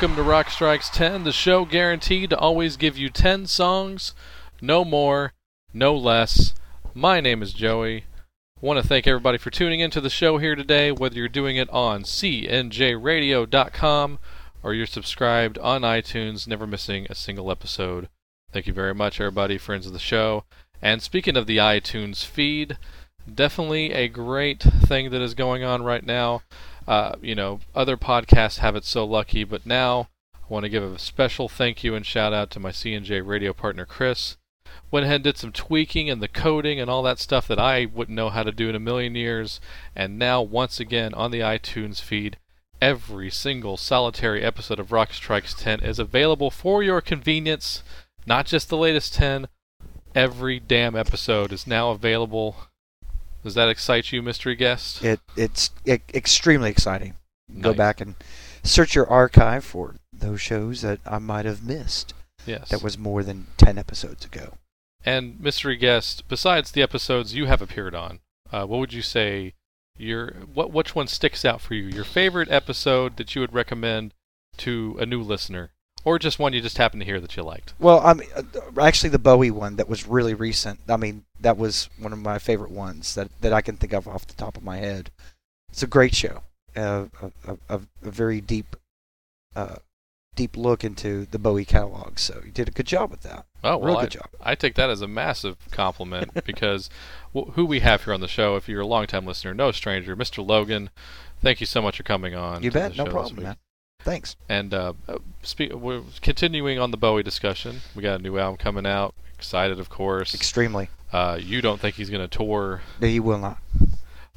welcome to Rock Strikes 10, the show guaranteed to always give you 10 songs, no more, no less. My name is Joey. Want to thank everybody for tuning into the show here today, whether you're doing it on cnjradio.com or you're subscribed on iTunes, never missing a single episode. Thank you very much, everybody, friends of the show. And speaking of the iTunes feed, definitely a great thing that is going on right now. Uh, you know, other podcasts have it so lucky, but now I want to give a special thank you and shout out to my CNJ radio partner, Chris. Went ahead and did some tweaking and the coding and all that stuff that I wouldn't know how to do in a million years. And now, once again, on the iTunes feed, every single solitary episode of Rock Strikes 10 is available for your convenience. Not just the latest 10, every damn episode is now available does that excite you, mystery guest? It it's it, extremely exciting. Go back and search your archive for those shows that I might have missed. Yes. That was more than ten episodes ago. and mystery guest, besides the episodes you have appeared on, uh, what would you say your what which one sticks out for you? Your favorite episode that you would recommend to a new listener, or just one you just happened to hear that you liked? Well, I mean, uh, actually, the Bowie one that was really recent. I mean, that was one of my favorite ones that that I can think of off the top of my head. It's a great show. Uh, a, a, a, very deep, uh, deep look into the Bowie catalog. So you did a good job with that. Oh, well, Real I, good job. I take that as a massive compliment because who we have here on the show, if you're a longtime listener, no stranger, Mr. Logan. Thank you so much for coming on. You bet, no problem, man. Thanks. And uh, spe- we're continuing on the Bowie discussion. We got a new album coming out. Excited, of course. Extremely. Uh, you don't think he's going to tour, No, you will not.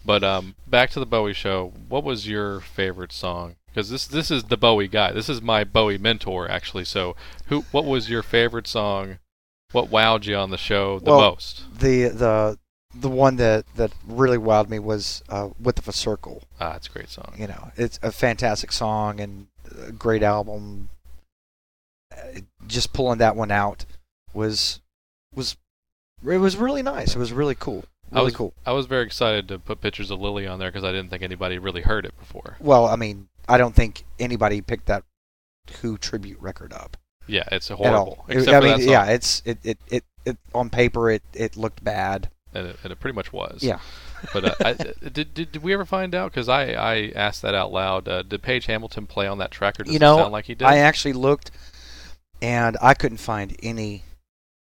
but um, back to the Bowie show. What was your favorite song? Because this this is the Bowie guy. This is my Bowie mentor, actually. So, who? What was your favorite song? What wowed you on the show the Well, most? The the the one that that really wowed me was uh, "Width of a Circle." Ah, it's a great song. You know, it's a fantastic song and a great album. Just pulling that one out was was it was really nice. It was really cool. I Really was, cool. I was very excited to put pictures of Lily on there because I didn't think anybody really heard it before. Well, I mean, I don't think anybody picked that Who tribute record up Yeah, it's at horrible. all. Except I mean, yeah, it's it, it it it on paper it it looked bad. and it, and it pretty much was. Yeah. But uh, I, did, did did we ever find out? Because I I asked that out loud. Uh, did Page Hamilton play on that track, or does You know, it sound like he did? I actually looked, and I couldn't find any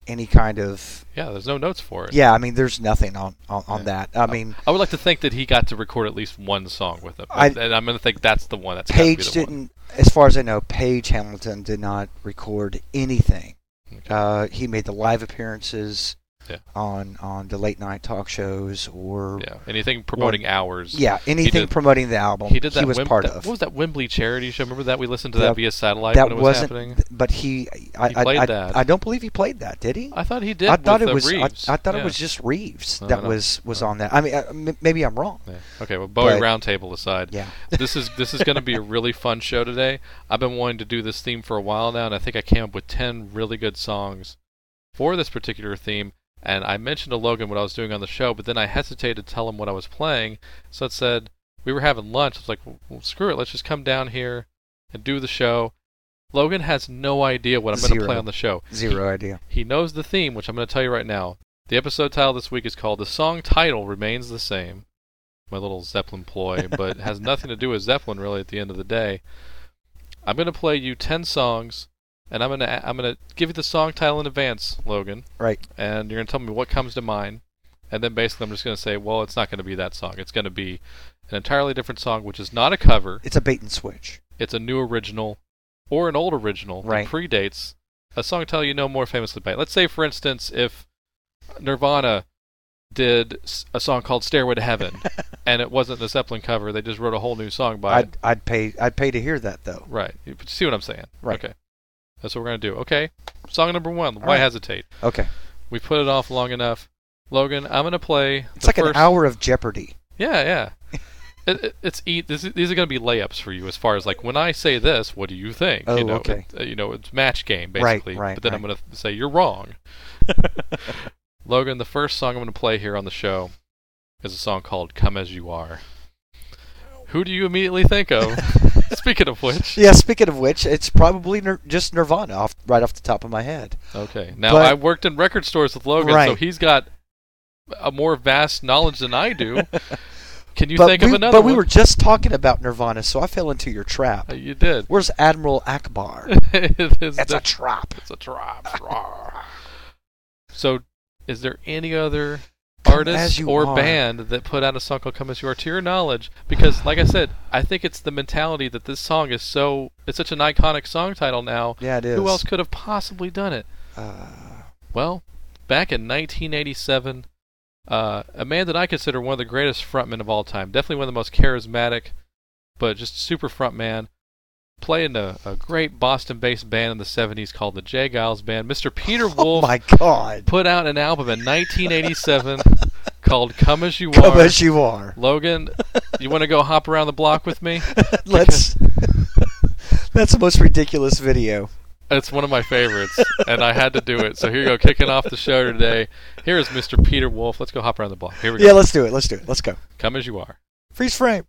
any kind of yeah, there's no notes for it. yeah. I mean, there's nothing on on, on Yeah. that. I mean, I would like to think that he got to record at least one song with him, I- and I'm going to think that's the one. That's Page the one. didn't, as far as I know, Page Hamilton did not record anything. Okay. Uh, he made the live appearances Yeah. on on the late night talk shows or yeah, anything promoting hours. yeah, anything did- promoting the album. He did that. He was Wim- part that- of. What was that Wembley charity show? Remember that we listened to that, That- via satellite that when it was wasn't, happening. but he, I, He I, played I, that. I don't believe he played that. Did he? I thought he did. I thought it was. I, thought Yeah. it was just Reeves No, that no. was was on that. I mean, uh, m- maybe I'm wrong. Yeah. Okay, well, Bowie But- Roundtable aside, Yeah. this is this is going to be a really fun show today. I've been wanting to do this theme for a while now, and I think I came up with ten really good songs for this particular theme. And I mentioned to Logan what I was doing on the show, but then I hesitated to tell him what I was playing. So it said we were having lunch. I was like, well, screw it, let's just come down here and do the show. Logan has no idea what I'm going to play on the show. Zero idea. He knows the theme, which I'm going to tell you right now. The episode title this week is called "The Song Title Remains the Same." My little Zeppelin ploy, but it has nothing to do with Zeppelin really. At the end of the day, I'm going to play you ten songs, and I'm going to I'm to give you the song title in advance, Logan, Right. and you're going to tell me what comes to mind, and then basically I'm just going to say, well, it's not going to be that song. It's going to be an entirely different song, which is not a cover. It's a bait and switch. It's a new original or an old original Right. that predates a song title you know more famously by. Let's say, for instance, if Nirvana did a song called "Stairway to Heaven" and it wasn't the Zeppelin cover, they just wrote a whole new song by it. I'd I'd pay I'd pay to hear that though. Right. You see what I'm saying? Right. Okay. That's what we're gonna do. Okay. Song number one. Why right. hesitate? Okay. We put it off long enough. Logan, I'm gonna play. It's like first... an hour of Jeopardy. Yeah, yeah. it, it, it's e- this, these are going to be layups for you as far as like when I say this, what do you think? Oh, you know, okay. it- you know, it's match game basically. right, right, but then I'm going to say you're wrong. Logan, the first song I'm going to play here on the show is a song called "Come as You Are." Who do you immediately think of Speaking of which, yeah. Speaking of which, it's probably nir- just Nirvana off right off the top of my head. okay. Now But- I worked in record stores with Logan, so he's got a more vast knowledge than I do. Can you but think we, of another but we were just talking about Nirvana, so I fell into your trap. Uh, You did. Where's Admiral Ackbar? it is That's a trap. It's a trap. so, is there any other Come artist or Are. band that put out a song called "Come As You Are"? To your knowledge, because, like I said, I think it's the mentality that this song is so. It's such an iconic song title now. Yeah, it is. Who else could have possibly done it? Uh, Well, back in 1987, uh, a man that I consider one of the greatest frontmen of all time, definitely one of the most charismatic, but just super frontman, playing a, a great Boston-based band in the 70s called the J. Geils Band. Mr. Peter oh Wolf my God! put out an album in 1987 called "Come As You Come Are." as you are. Logan, you want to go hop around the block with me? Let's. That's the most ridiculous video. It's one of my favorites, and I had to do it. So here you go, kicking off the show today. Here is Mr. Peter Wolf. Let's go hop around the block. Here we go. Yeah, let's do it. Let's do it. Let's go. Come as you are. Freeze frame.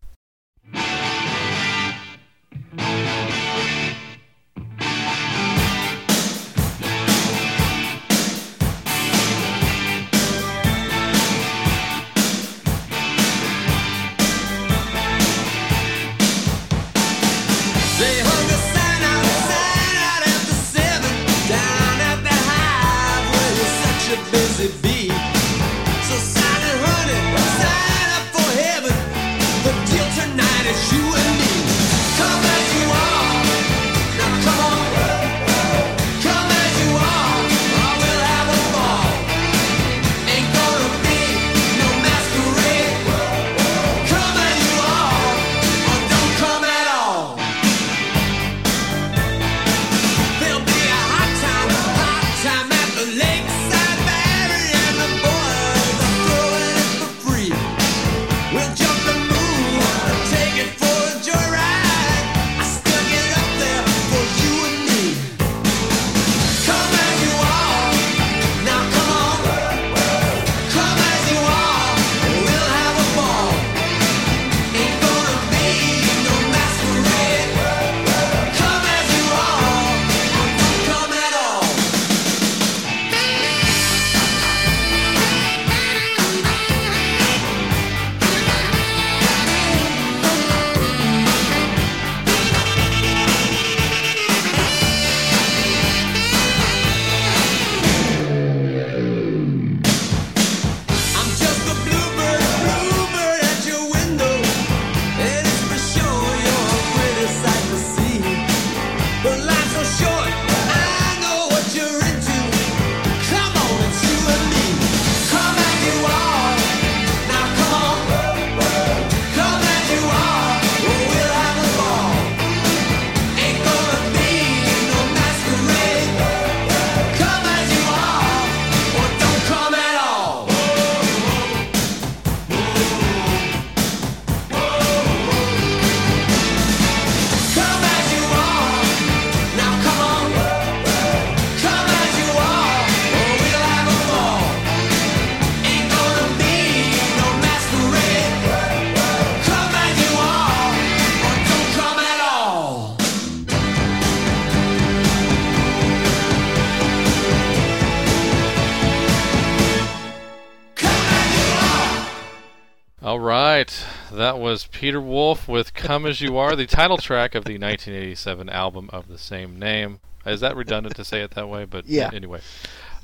Right, that was Peter Wolf with "Come as You Are," the title track of the 1987 album of the same name. Is that redundant to say it that way? But Yeah. anyway,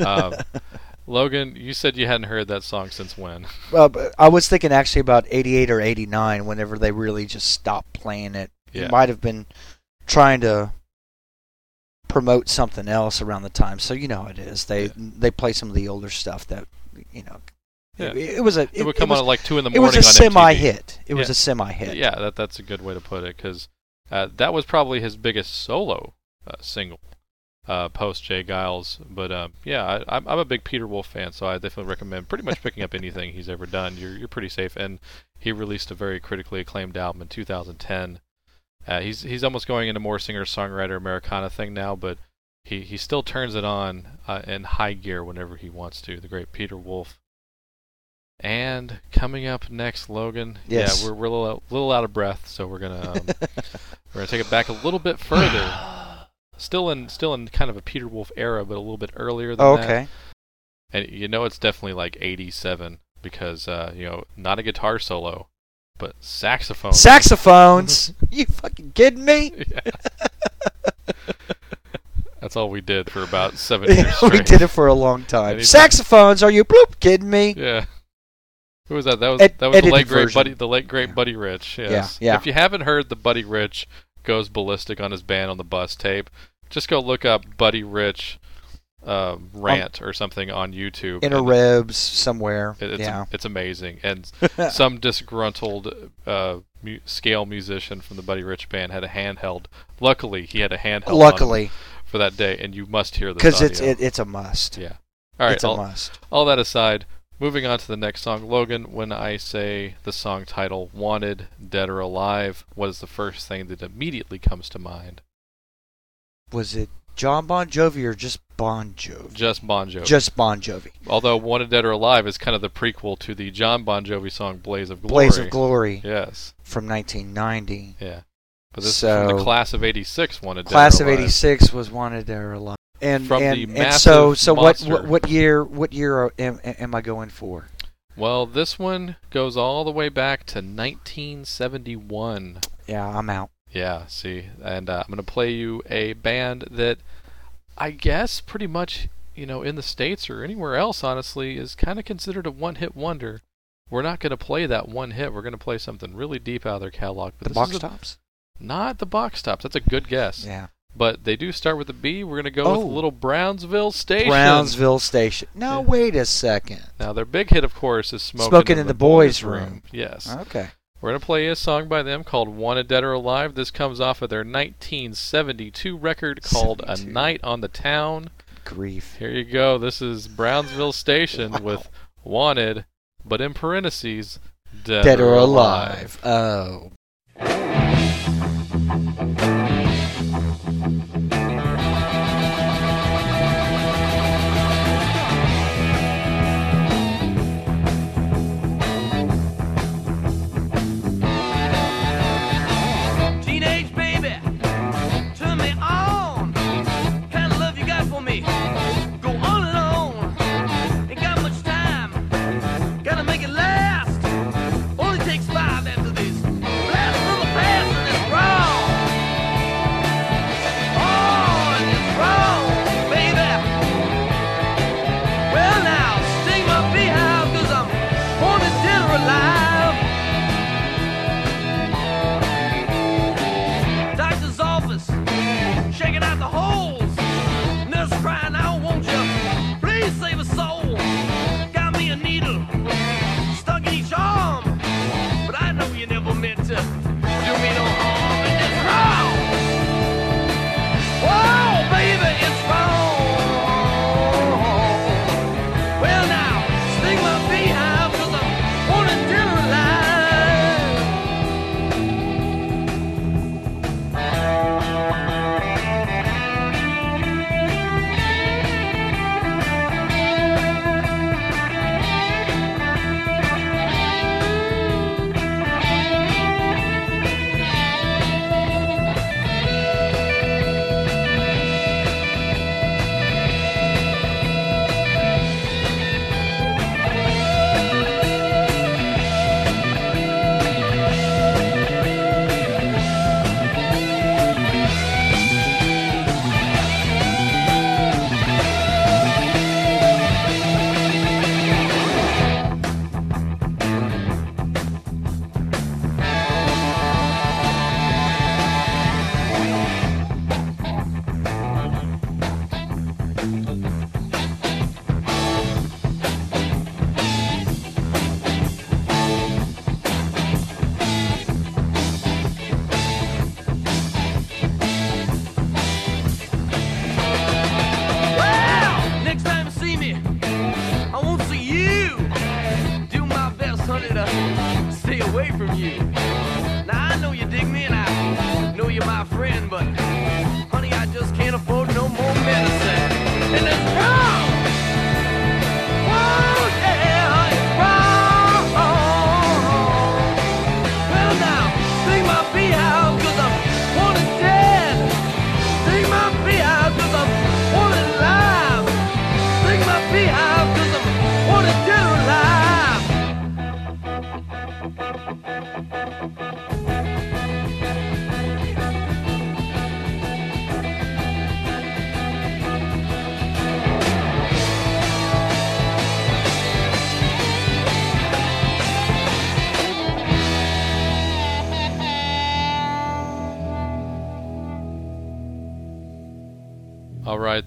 um, Logan, you said you hadn't heard that song since when? Uh, I was thinking actually about 88 or 89 whenever they really just stopped playing it. Yeah. It might have been trying to promote something else around the time. So you know how it is. They Yeah. they play some of the older stuff that you know. Yeah. It, it was a It, would come was, on at like two in the morning. it was a semi MTV. hit. It was a semi hit. Yeah, that that's a good way to put it because uh, that was probably his biggest solo uh, single uh, post J. Geils. But um, yeah, I, I'm I'm a big Peter Wolf fan, so I definitely recommend pretty much picking up anything he's ever done. You're you're pretty safe. And he released a very critically acclaimed album in 2010. Uh, he's he's almost going into more singer songwriter Americana thing now, but he he still turns it on uh, in high gear whenever he wants to. The great Peter Wolf. And coming up next, Logan. Yes. Yeah, we're we're a little, little out of breath, so we're gonna um, We're gonna take it back a little bit further. still in still in kind of a Peter Wolf era, but a little bit earlier than Oh, that. okay. And you know it's definitely like 87 because uh, you know not a guitar solo, but saxophone. Saxophones. you fucking kidding me? Yeah. That's all we did for about seven years we did it for a long time. Saxophones? Are you bloop kidding me? Yeah. Who was that? That was Ed- that was the edited late great version. Buddy, the late great Yeah. Buddy Rich. Yes. yeah. If you haven't heard the Buddy Rich goes ballistic on his band on the bus tape, just go look up Buddy Rich um, rant or something on YouTube. Inner and ribs somewhere. it- it's yeah. it's amazing. And some disgruntled uh, mu- scale musician from the Buddy Rich band had a handheld. Luckily, he had a handheld. Luckily, for that day, and you must hear this. because it's it, it's a must. yeah. All right. it's a all- must. all that aside, moving on to the next song, Logan, when I say the song title Wanted, Dead or Alive, what is the first thing that immediately comes to mind? Was it John Bon Jovi or just Bon Jovi? Just Bon Jovi. Just Bon Jovi. Although Wanted, Dead or Alive is kind of the prequel to the John Bon Jovi song Blaze of Glory. Blaze of Glory Yes. from 1990. Yeah. But this is from the class of 86 Wanted, Class Dead of or Alive. '86 was Wanted Dead or Alive. And From and, the and so massive so what, monster. what what year what year am, am I going for? Well, this one goes all the way back to 1971. Yeah, I'm out. Yeah, see, and uh, I'm going to play you a band that I guess pretty much, you know, in the States or anywhere else, honestly, is kind of considered a one hit wonder. We're not going to play that one hit. We're going to play something really deep out of their catalog. But The box tops. Not the box tops. That's a good guess. Yeah. But they do start with a B. We're going to go Oh. with a little Brownsville Station. Brownsville Station. Now, Yeah. wait a second. Now, their big hit, of course, is Smoking, Smoking in the Boys' Room. Yes. Okay. We're going to play a song by them called Wanted Dead or Alive. This comes off of their 1972 record called A Night on the Town. Grief. Here you go. This is Brownsville Station Wow. with Wanted, but in parentheses, Dead, Dead or alive. Oh.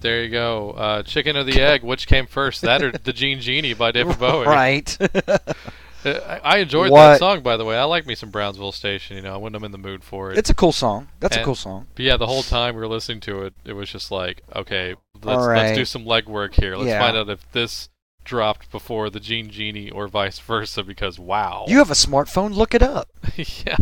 There you go. Uh, chicken or the egg? Which came first, that or the Jean Genie by David Bowie? Right. I enjoyed What- that song, by the way. I like me some Brownsville Station. You know, when I'm in the mood for it. it's a cool song. That's a cool song. But yeah, the whole time we were listening to it, it was just like, okay, let's All let's do some legwork here. Let's Yeah. find out if this dropped before the Jean Genie or vice versa. Because wow, You have a smartphone. Look it up. yeah.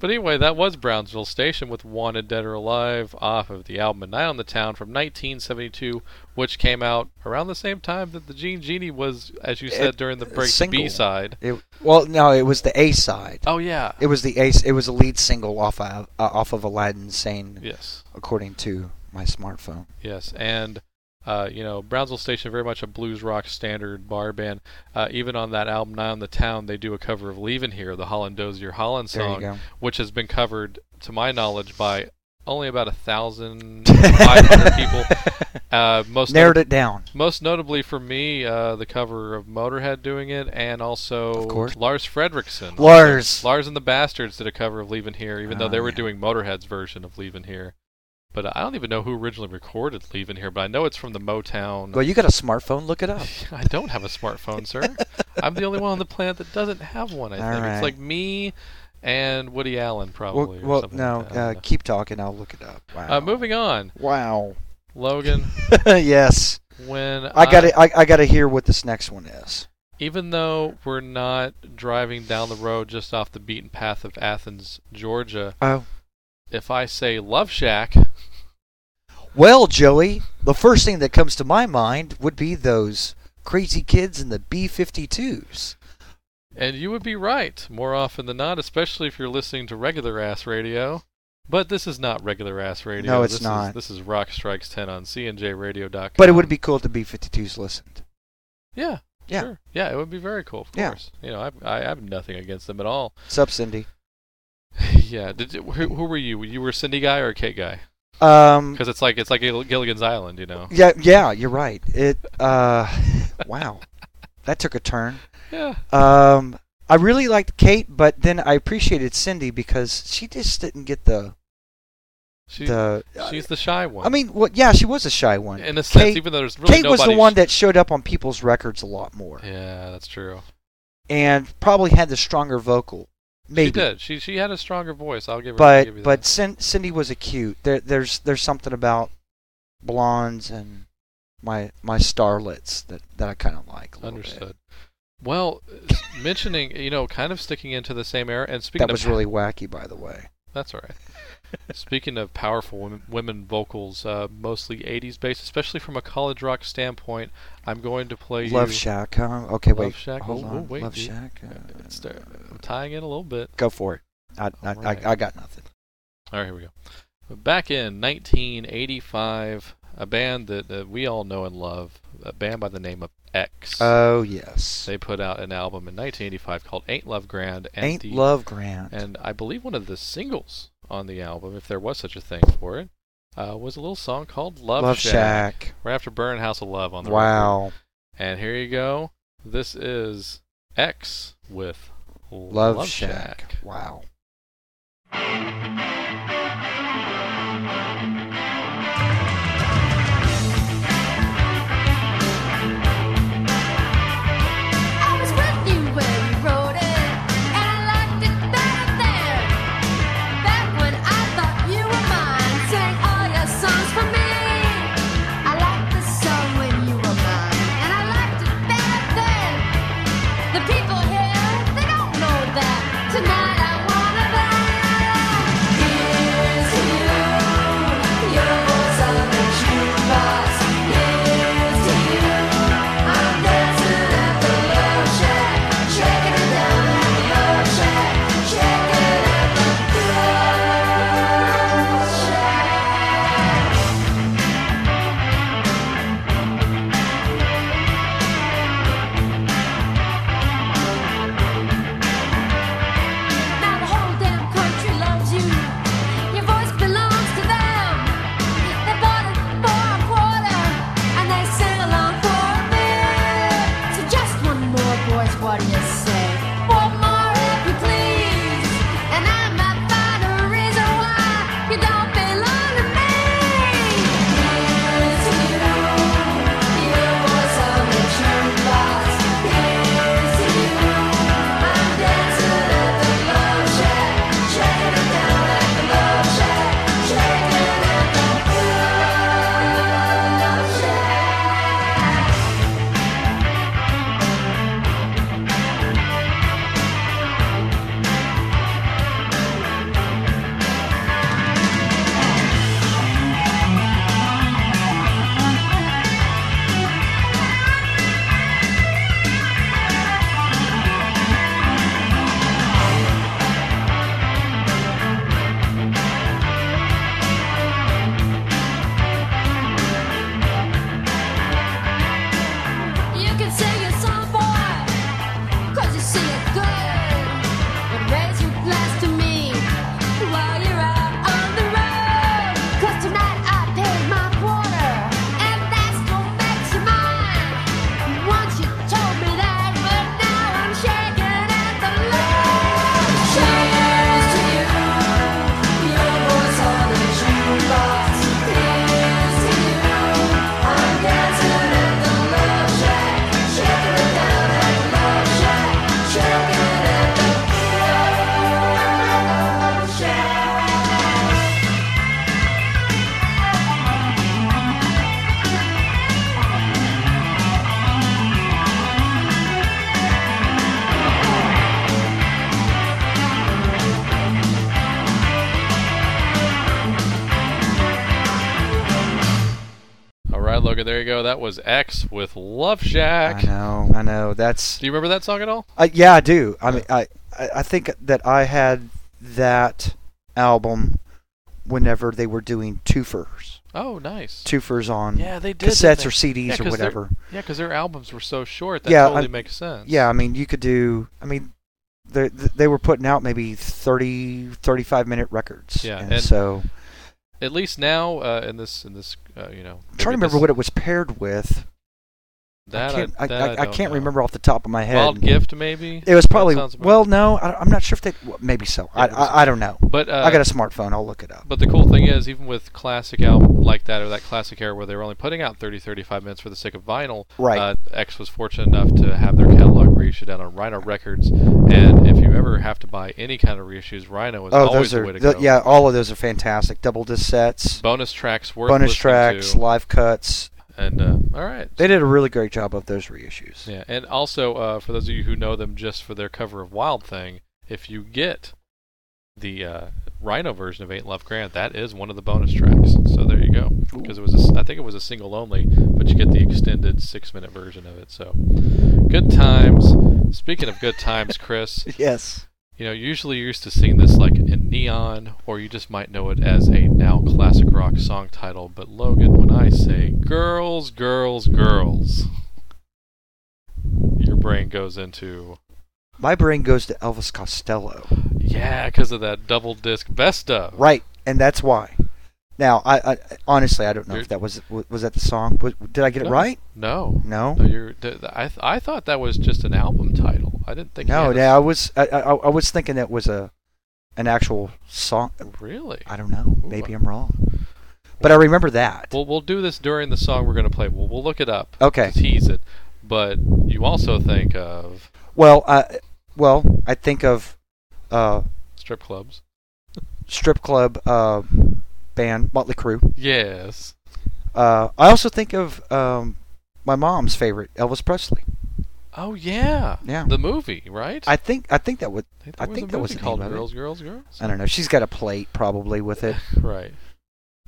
But anyway, that was Brownsville Station with Wanted Dead or Alive off of the album A Night on the Town from 1972, which came out around the same time that the Jean Genie was, as you said It- during the break. B side. Well, no, it was the A side. Oh yeah. It was the ace. It was a lead single off of uh, off of Aladdin Sane, Yes. according to my smartphone. Yes, and uh, you know Brownsville Station very much a blues rock standard bar band. Uh, even on that album Night on the Town, they do a cover of "Leaving Here," the Holland Dozier Holland song, which has been covered, to my knowledge, by only about a thousand five hundred people. Uh, most Narrowed not- it down. most notably for me, uh, the cover of Motorhead doing it, and also. Lars Frederiksen. Lars. Lars and the Bastards did a cover of "Leaving Here," even though Oh, they were yeah. doing Motorhead's version of "Leaving Here." But I don't even know who originally recorded "Leaving Here," but I know it's from the Motown. Well, you got a smartphone. Look it up. I don't have a smartphone, sir. I'm the only one on the planet that doesn't have one. I All think right. it's like me and Woody Allen, probably. or well something no. like Uh, keep talking. I'll look it up. Wow. Uh, moving on, Wow. Logan. yes. When I got to I, I got to hear what this next one is. even though we're not driving down the road just off the beaten path of Athens, Georgia, Oh. If I say Love Shack, Well, Joey, the first thing that comes to my mind would be those crazy kids in the B-52s. and you would be right more often than not, especially if you're listening to regular ass radio. But this is not regular ass radio. No, it's this not. Is, this is Rock Strikes 10 on CNJRadio.com. But it would be cool if the B-52s listened. Yeah. Yeah. Sure. Yeah, it would be very cool, of Yeah. course. You know, I, I have nothing against them at all. Sup, Cindy? yeah. Did you, who, who were you? You were Cindy guy or Kate guy? Um, Because it's like it's like Gilligan's Island, you know. yeah, yeah, you're right. It, uh, wow, that took a turn. Yeah. Um, I really liked Kate, but then I appreciated Cindy because she just didn't get the She, the. she's the shy one. I mean, well, yeah, she was a shy one. in a sense, Kate, even though there's really Kate was the nobody one that showed up on people's records a lot more, Yeah, that's true. and probably had the stronger vocal. Maybe. She did. She she had a stronger voice. I'll give her. I'll give but but. Cin- Cindy was a cute. There there's there's something about blondes and my my starlets that that I kind of like. A little bit. understood. Well, mentioning you know, kind of sticking into the same era, and speaking That of was really wacky, by the way. That's all right. Speaking of powerful women, women vocals, uh, mostly 80s based, especially from a college rock standpoint, I'm going to play Love you. Shack, huh? Okay, Love wait. Shack. Hold Oh, on. oh, wait, Love dude. Shack. Uh. I'm tying in a little bit. go for it. I I, right. I I got nothing. All right, here we go. Back in 1985, a band that uh, we all know and love, a band by the name of X. Oh yes. they put out an album in 1985 called "Ain't Love Grand," and Ain't the, Love Grant. and I believe one of the singles on the album, if there was such a thing for it, uh, was a little song called "Love, Love Shack." Shack. Right after "Burn House of Love" on the record. Wow. And here you go. This is X with Love, Shack. Shack. Wow. There you go. That was X with Love Shack. I know, I know. That's Do you remember that song at all? uh, yeah, I do. I mean, I I think that I had that album whenever they were doing twofers, Oh, nice. twofers on Yeah, they did. cassettes or CDs Yeah, or whatever. Yeah, because their albums were so short. That Yeah, totally I- makes sense. Yeah, I mean, you could do. I mean, they they were putting out maybe 30, 35 minute records. Yeah, and, and so At least now, uh, in this, in this, uh, you know. I'm trying to remember what it was paired with. That I can't. I, that I, I don't can't know. remember off the top of my head. Wild Gift, maybe. It was probably well. No, I, I'm not sure if they. well, Maybe so. I, I I don't know. But uh, I got a smartphone. I'll look it up. But the cool thing is, even with classic album like that, or that classic era where they were only putting out 30, 35 minutes for the sake of vinyl, Right. uh, X was fortunate enough to have their catalog reissued out on Rhino Records. And if you ever have to buy any kind of reissues, Rhino is oh, always those the way to go. yeah. All of those are fantastic. Double disc sets, Bonus tracks, bonus tracks, to. live cuts. and uh, all right. They did a really great job of those reissues. Yeah, and also uh, for those of you who know them just for their cover of Wild Thing, if you get the uh, Rhino version of Ain't Love Grand, that is one of the bonus tracks. So there you go. Because it was, a I think it was a single only, but you get the extended six-minute version of it. So good times. Speaking of good times, Chris, Yes. you know usually you're used to seeing this like in neon, or you just might know it as a now classic rock song title. But Logan, when I say "girls, girls, girls," your brain goes into My brain goes to Elvis Costello. Yeah, because of that double disc best of. Right, and that's why. Now, I, I honestly I don't know You're- if that was was that the song. Was, did I get it right? No. No. No, you're. th- th- I I thought that was just an album title. I didn't think. No, yeah, I was I, I, I was thinking that was a an actual song. Really. I don't know. Ooh, Maybe I'm wrong. But I remember that. We'll we'll do this during the song we're gonna play. We'll we'll look it up. Okay. To tease it, but you also think of Well, I well, I think of uh, strip clubs. strip club uh, band Motley Crue. Yes. Uh, I also think of um, my mom's favorite, Elvis Presley. Oh yeah. Yeah. The movie, right? I think I think that would I think that was called. Girls, Girls, Girls. I don't know. She's got a plate probably with it, Right.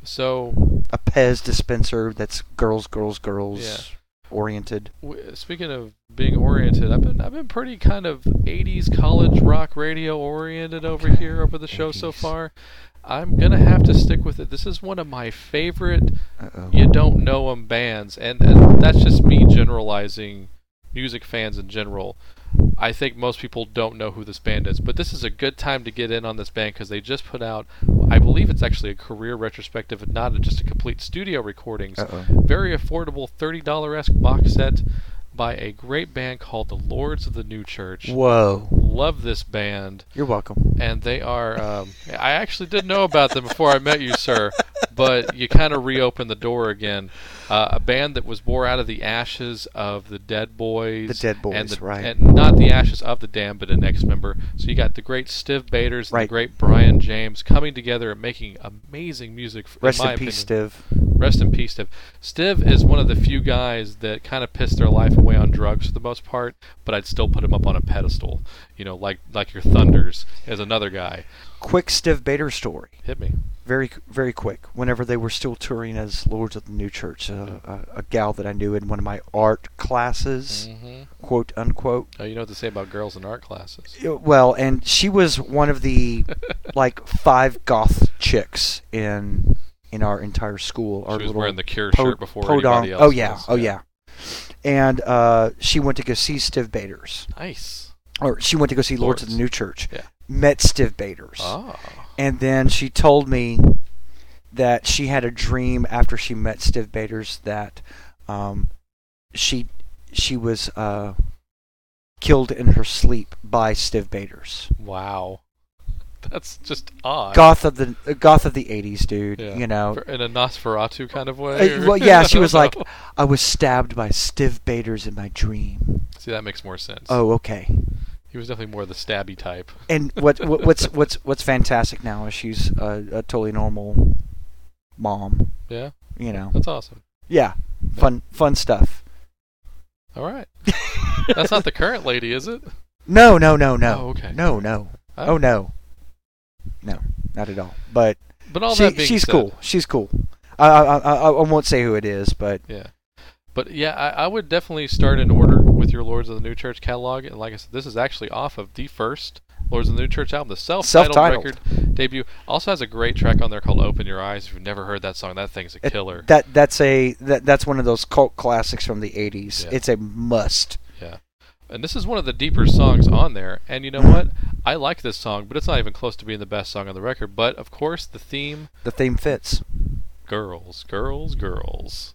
So a Pez dispenser that's girls, girls, girls Yeah. Oriented. speaking of being oriented, I've been I've been pretty kind of '80s college rock radio oriented over Okay, here over the show so far. I'm gonna have to stick with it. This is one of my favorite Uh-oh. you don't know 'em bands, and and that's just me generalizing music fans in general. I think most people don't know who this band is, but this is a good time to get in on this band because they just put out, I believe it's actually a career retrospective and not just a complete studio recordings Uh-oh. very affordable $30 esque box set by a great band called the Lords of the New Church. Whoa. Love this band, You're welcome. and they are. Um, I actually didn't know about them before I met you, sir, but you kind of reopened the door again. Uh, a band that was born out of the ashes of the Dead Boys. The Dead and Boys, the, right. And not the ashes of the Damned, but an ex-member. So you got the great Stiv Bators and Right. the great Brian James coming together and making amazing music. Rest in, my in peace, opinion. Stiv. Rest in peace, Stiv. Stiv is one of the few guys that kind of pissed their life away on drugs for the most part, but I'd still put him up on a pedestal. You know, like like your Thunders is another guy. Quick Stiv Bader story. Hit me. Very, very quick. Whenever they were still touring as Lords of the New Church, uh, a, a gal that I knew in one of my art classes, hmm quote unquote. Oh, you know what to say about girls in art classes. Well, and she was one of the like five goth chicks in in our entire school. Our she was little wearing the Cure po- shirt before anybody else. Oh yeah, was. oh yeah. And uh, she went to go see Stiv Bators, Nice. or she went to go see Lords, of the New Church. Yeah. Met Stiv Bators, Oh. and then she told me that she had a dream after she met Stiv Bators that um, she she was uh, killed in her sleep by Stiv Bators. Wow. That's just odd. Goth of the uh, goth of the '80s, dude. Yeah. You know, In a Nosferatu kind of way. Uh, well, yeah, she was like. I was stabbed by Stiv Bators in my dream. See, that makes more sense. Oh, okay. He was definitely more the stabby type. And what, what what's what's what's fantastic now is she's a, a totally normal mom. Yeah, You know, that's awesome. yeah, fun fun stuff. All right. That's not the current lady, is it? No, no, no, no. Oh, okay. No, no. Oh. Oh no. No, not at all. But But all she, that being she's said, cool. She's cool. I, I, I, I won't say who it is, but Yeah. But yeah, I, I would definitely start in order with your Lords of the New Church catalog. And like I said, this is actually off of the first Lords of the New Church album, the self-titled, Self-titled. record debut. Also has a great track on there called "Open Your Eyes." If you've never heard that song, that thing's a it- killer. that that's a that, that's one of those cult classics from the '80s. Yeah. It's a must. Yeah. And this is one of the deeper songs on there. And you know what? I like this song, but it's not even close to being the best song on the record. But of course, the theme The theme fits. girls, girls, girls.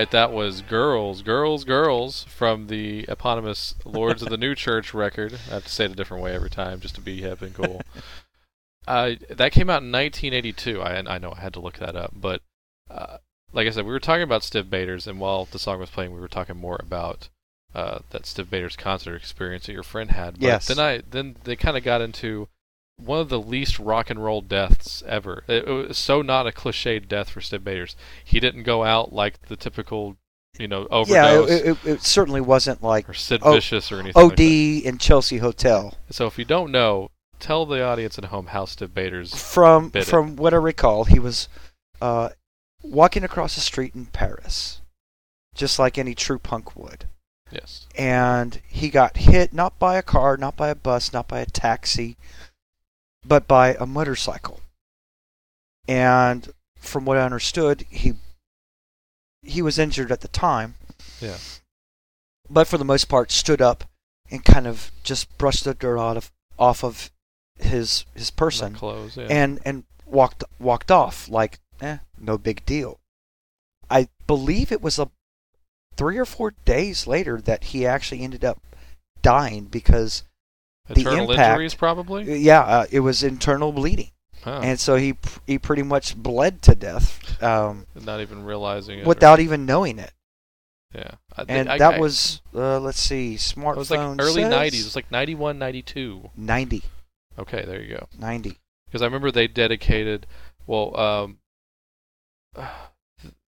Right, that was "Girls, Girls, Girls" from the eponymous Lords of the New Church record. I have to say it a different way every time, just to be hip and cool. uh, that came out in 1982. I I know I had to look that up, but uh, like I said, we were talking about Stiv Bators, and while the song was playing, we were talking more about uh, that Stiv Bators concert experience that your friend had. But Yes. Then I then they kind of got into one of the least rock and roll deaths ever. It, was so not a cliched death for Stiv Bators. He didn't go out like the typical, you know, Yeah, overdose it, it, it certainly wasn't like or Sid oh, Vicious or anything. like OD that. in Chelsea Hotel. So if you don't know, tell the audience at home how Stiv Bators. From from what I recall, he was uh, walking across the street in Paris, just like any true punk would. Yes. and he got hit not by a car, not by a bus, not by a taxi, but by a motorcycle. And from what I understood, he he was injured at the time, Yeah. but for the most part stood up and kind of just brushed the dirt out of off of his his person Clothes. Yeah. and and walked walked off like eh, no big deal. I believe it was a three or four days later that he actually ended up dying because the Internal impact- injuries, probably. yeah, uh, it was internal bleeding, Huh. and so he he pretty much bled to death um, Not even realizing it. without even knowing it. Yeah. I, and I- that I- was uh, let's see, smartphone. it was like early says 90s. It was like 91, 92. 90, Okay, there you go. 90. Because I remember they dedicated. Well, um,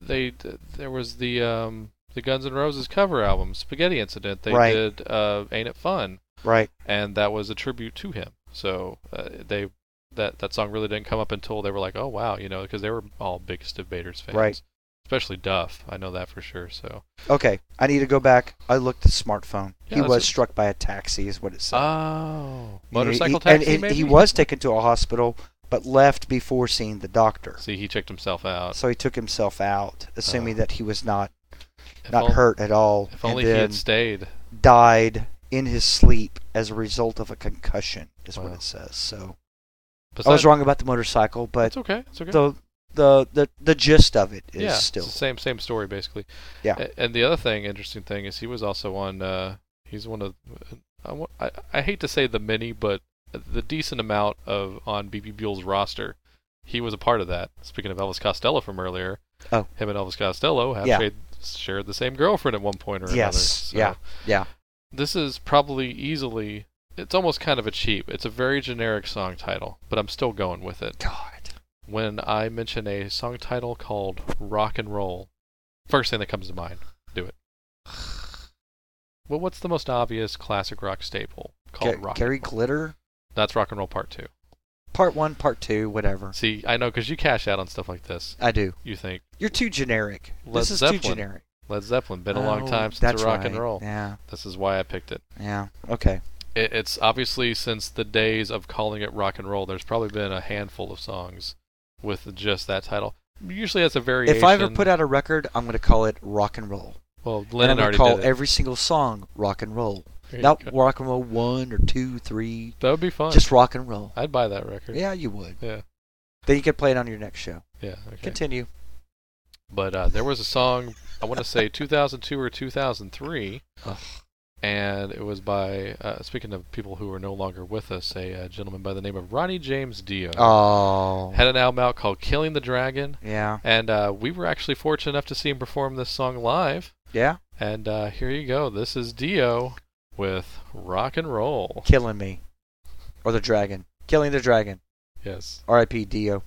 they there was the um the Guns N' Roses cover album, Spaghetti Incident. They Right. did uh, "Ain't It Fun," Right. and that was a tribute to him. So uh, they that that song really didn't come up until they were like, oh wow, you know, because they were all big Stiv Bators' fans, Right. Especially Duff, I know that for sure. So Okay, I need to go back. I looked at the smartphone. Yeah, he was it. struck by a taxi, is what it said. oh, motorcycle he, taxi, and he, maybe he was taken to a hospital, but left before seeing the doctor. See, he checked himself out. So he took himself out, assuming Oh. that he was not not hurt at all, If and only he had stayed. died in his sleep as a result of a concussion, is what it says. So I was wrong about the motorcycle, but It's okay. It's okay. the the the the gist of it is yeah, still same same story basically. Yeah. And the other thing, interesting thing, is he was also on. Uh, he's one of. I, I, I hate to say the many, but the decent amount of on Bebe Buell's roster. He was a part of that. Speaking of Elvis Costello from earlier, Oh. him and Elvis Costello have Yeah. shared, shared the same girlfriend at one point or another. Yes, So yeah, yeah. This is probably easily. It's almost kind of a cheap. It's a very generic song title, but I'm still going with it God. when I mention a song title called Rock and Roll, first thing that comes to mind, do it. Well, what's the most obvious classic rock staple called Ga- rock? Roll? Glitter, That's Rock and Roll Part Two. part one, part two, whatever. See, I know because you cash out on stuff like this. I do. You think You're too generic. Led this is too generic. Led Zeppelin been a long Oh, time since rock and roll. Yeah, This is why I picked it. yeah. Okay. it. It's obviously since the days of calling it rock and roll. There's probably been a handful of songs with just that title. Usually, that's a variation. If I ever put out a record, I'm going to call it rock and roll. well, and I'm already call every single song rock and roll. Not go. rock and roll one or two, three. That would be fun. Just rock and roll. I'd buy that record. Yeah, you would. Yeah. Then you could play it on your next show. Yeah. Okay. Continue. But uh, there was a song, I want to say 2002 or 2003, Ugh. and it was by, uh, speaking of people who are no longer with us, a uh, gentleman by the name of Ronnie James Dio. Oh. Had an album out called Killing the Dragon, Yeah. and uh, we were actually fortunate enough to see him perform this song live. Yeah. And uh, here you go. This is Dio with Rock and Roll. Killing me. Or the dragon. Killing the dragon. Yes. R.I.P. Dio.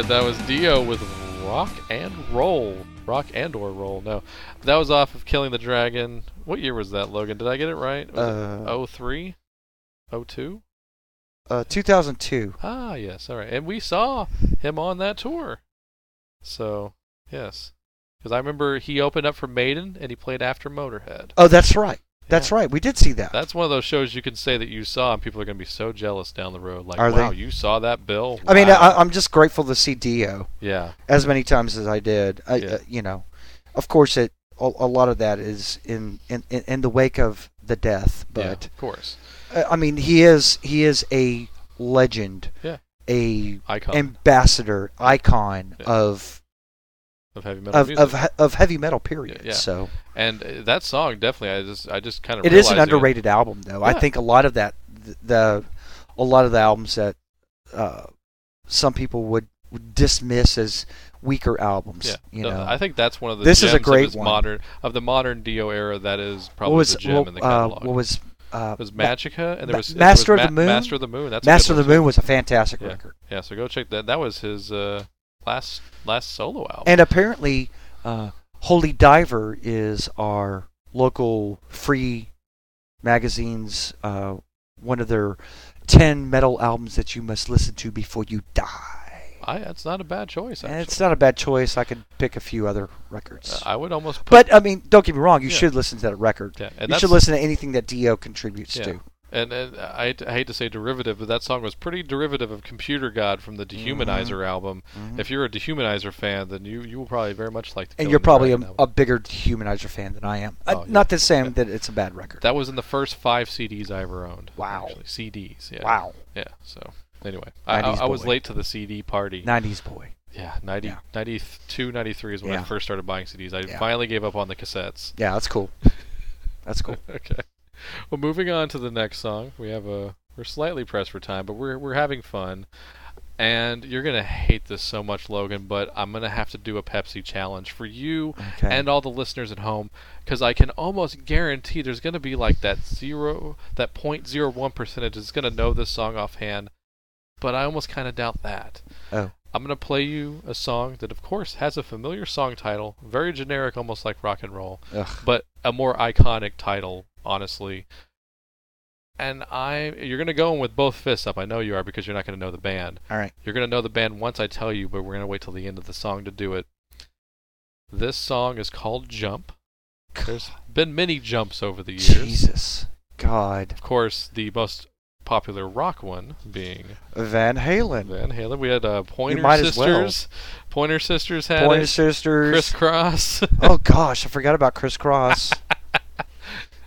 Right, that was Dio with Rock and Roll. Rock and or Roll. No, that was off of Killing the Dragon. What year was that, Logan? Did I get it right? Was Uh, it 03? 02? Uh, 2002. Ah, yes. All right, and we saw him on that tour. So yes, because I remember he opened up for Maiden and he played after Motorhead. Oh, that's right. That's Yeah. right. We did see that. That's one of those shows you can say that you saw, and people are going to be so jealous down the road. Like, Are wow, they? you saw that, Bill? I mean, I, I'm just grateful to see Dio yeah, as many times as I did. I, Yeah. uh, you know, of course, it a, a lot of that is in, in in in the wake of the death. yeah, But of course, uh, I mean, he is he is a legend. Yeah. A icon ambassador, icon Yeah. of of heavy metal of, of he- of heavy metal. Period. yeah. So and uh, that song definitely, I just, I just kind of. it is an underrated album, though. I think a lot of that the a lot of the albums that uh, some people would, dismiss as weaker albums. Yeah, You no, know, I think that's one of the. This is a great of one. modern of the modern Dio era. That is probably was the gem what, in the uh, catalog. what was uh, it was Magica, and there Ma- was there Master was of the Moon? Master of the Moon. That's Master of the Moon was a fantastic Yeah. record. Yeah, so go check that. That was his uh, last last solo album. and apparently, uh, Holy Diver is our local free magazine's uh, one of their ten metal albums that you must listen to before you die. I, that's not a bad choice. And Actually. it's not a bad choice. I could pick a few other records. Uh, I would almost. Put, But I mean, don't get me wrong. You Yeah. should listen to that record. yeah, and you should listen to anything that Dio contributes Yeah. to. And, and I, hate to- I hate to say derivative, but that song was pretty derivative of Computer God from the Mm-hmm. Dehumanizer album. If you're a Dehumanizer fan, then you, you will probably very much like the And you're probably a, a bigger Dehumanizer fan than I am. Uh, Oh, yeah. Not to say Yeah. that it's a bad record. That was in the first five CDs I ever owned. Wow. Actually, CDs. Yeah. Wow. Yeah. So anyway, I, I, was late to the CD party. 90s boy. Yeah, 90, Yeah. 92, 93 is when I first started buying CDs. I finally gave up on the cassettes. Yeah, that's cool. That's cool. okay. Well, moving on to the next song, we have a we're slightly pressed for time, but we're we're having fun. And you're gonna hate this so much, Logan, but I'm gonna have to do a Pepsi challenge for you Okay. and all the listeners at home, because I can almost guarantee there's gonna be like that zero, that point zero one percentage is gonna know this song offhand, but I almost kind of doubt that. Oh. I'm gonna play you a song that, of course, has a familiar song title, very generic, almost like rock and roll Ugh. but a more iconic title, honestly. And I, you're gonna go in with both fists up. I know you are because you're not gonna know the band. All right. You're gonna know the band once I tell you, but we're gonna wait till the end of the song to do it. This song is called Jump. There's been many jumps over the years. Jesus. God. Of course, the most popular rock one being Van Halen. Van Halen. We had uh, Pointer as well. Sisters. Pointer Sisters had Pointer it. Sisters. Kris Kross. oh gosh, I forgot about Kris Kross.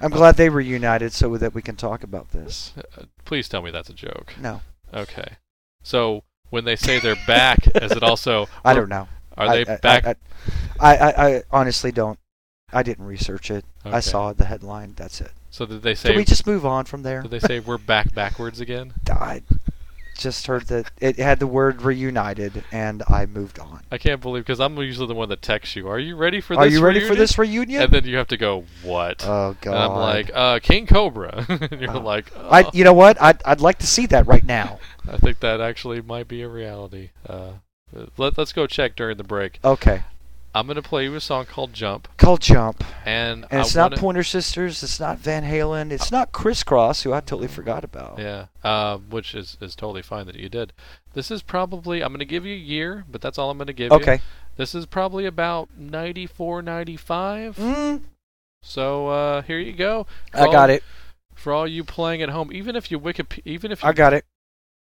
I'm glad they reunited so that we can talk about this. Uh, please tell me that's a joke. No, Okay. So when they say they're back, is it also? I don't know. Are I, they I- back? I, I, I, I honestly don't. I didn't research it. Okay. I saw the headline. That's it. so did they say? Can we just move on from there? Did they say we're back backwards again? I just heard that it had the word reunited, and I moved on. I can't believe because I'm usually the one that texts you. Are you ready for Are this? you ready for reunion?" this reunion? And then you have to go what? oh God! and I'm like, uh, King Cobra. and you're Oh. like, I, "Oh." you know what? I'd, I'd like to see that right now. I think that actually might be a reality. Uh, let, let's go check during the break. Okay, I'm gonna play you a song called Jump, called Jump, and, and I it's not wanna- Pointer Sisters. It's not Van Halen. It's not Kris Kross, who I totally forgot about. Yeah, um, which is, is totally fine that you did. This is probably, I'm going to give you a year, but that's all I'm going to give you. Okay. This is probably about 94, 95. Mm, So uh, here you go. For I got all- it. For all you playing at home, even if you Wikip, even if you, I got it.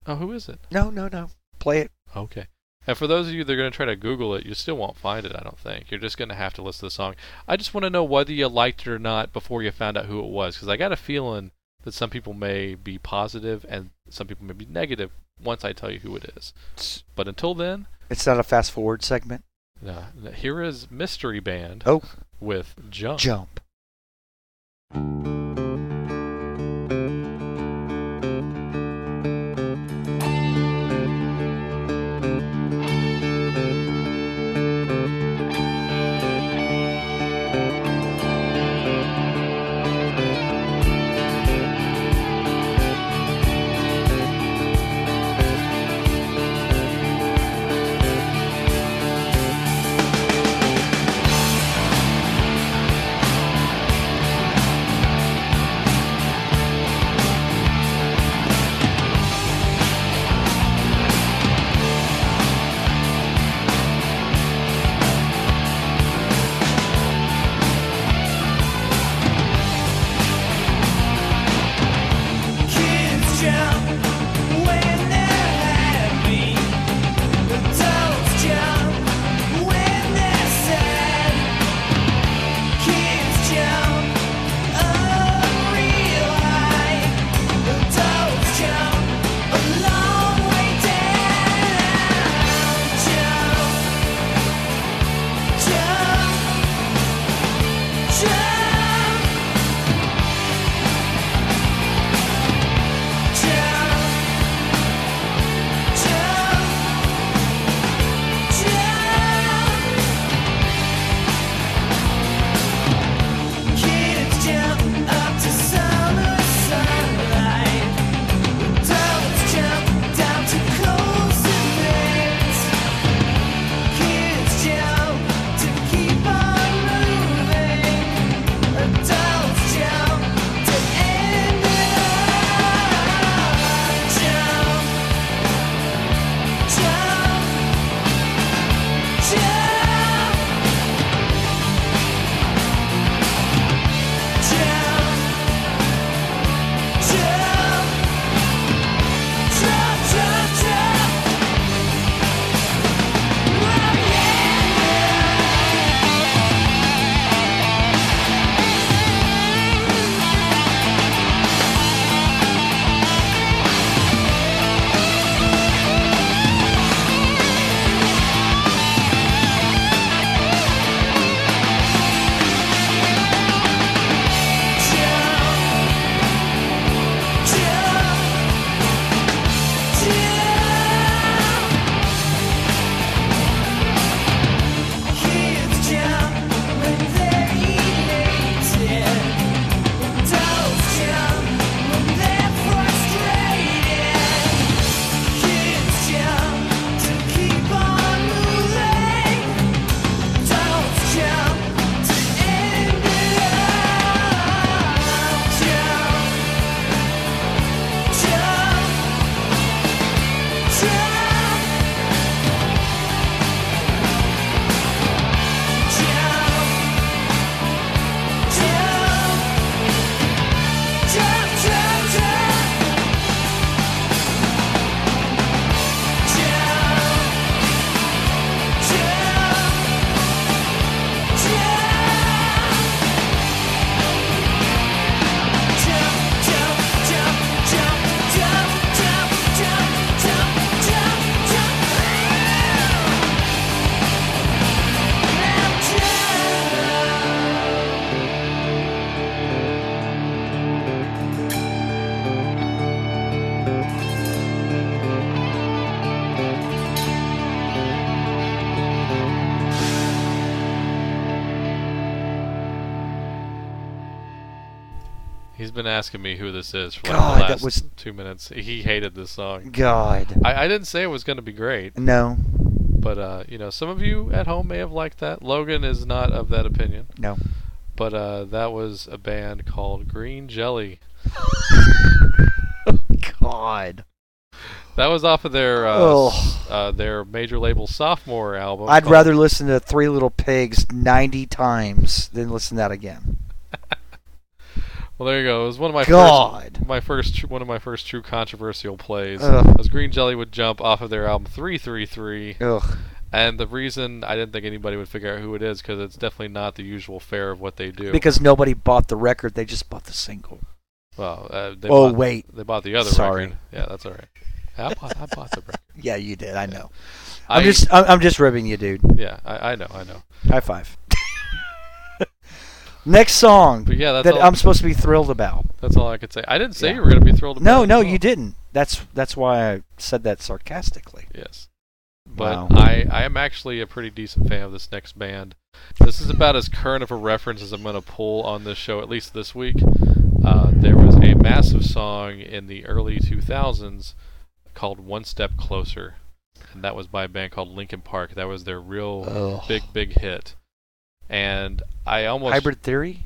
oh, who is it? No, no, no. Play it. Okay. And for those of you that are going to try to Google it, you still won't find it, I don't think. You're just going to have to listen to the song. I just want to know whether you liked it or not before you found out who it was, because I got a feeling that some people may be positive and some people may be negative once I tell you who it is. But until then, It's not a fast forward segment. uh, here is Mystery Band Oh, with jump. Jump asking me who this is for like God, the that last was- two minutes. He hated this song. God. I, I didn't say it was going to be great, No, but uh, you know, some of you at home may have liked that. Logan is not of that opinion, no. but uh, that was a band called Green Jelly. God. That was off of their uh, uh, their major label sophomore album. I'd called- rather listen to Three Little Pigs 90 times than listen to that again. Well, there you go. It was one of my God. first, my first, tr- one of my first true controversial plays. Ugh. Was Green Jelly would jump off of their album 333, Ugh. and the reason I didn't think anybody would figure out who it is because it's definitely not the usual fare of what they do. Because nobody bought the record, they just bought the single. well, uh, they Oh, bought, wait. they bought the other Sorry. record. Yeah, that's all right. I bought, I bought the record. Yeah, you did. I know. I, I'm just, I'm I'm just ribbing you, dude. yeah, I, I know, I know. High five. Next song But yeah, that's that all, I'm supposed to be thrilled about. that's all I could say. I didn't say Yeah. you were going to be thrilled about No, it no, well. you didn't. That's that's why I said that sarcastically. Yes. But Wow. I, I am actually a pretty decent fan of this next band. This is about as current of a reference as I'm going to pull on this show, at least this week. Uh, there was a massive song in the early 2000s called One Step Closer. And that was by a band called Linkin Park. That was their real Ugh. big, big hit. And I almost. Hybrid Theory,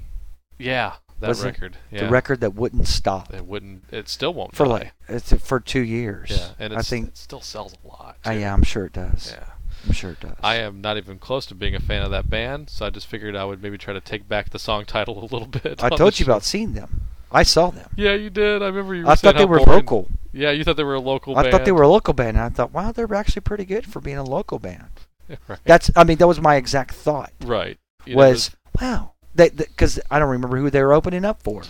Yeah, that Was record. Yeah. the record that wouldn't stop It wouldn't. It still won't for die. like it's for two years. Yeah, and I think. it still sells a lot. Uh, too. yeah, I'm sure it does. Yeah. I'm sure it does. I am not even close to being a fan of that band, so I just figured I would maybe try to take back the song title a little bit. I told you show. about seeing them. I saw them. Yeah, you did. I remember you. Were I thought they were boring- local. Yeah, you thought they were a local. Band. I band. thought they were a local band. And I thought, wow, they're actually pretty good for being a local band. right. That's, I mean, that was my exact thought. right. You know, was wow, because I don't remember who they were opening up for.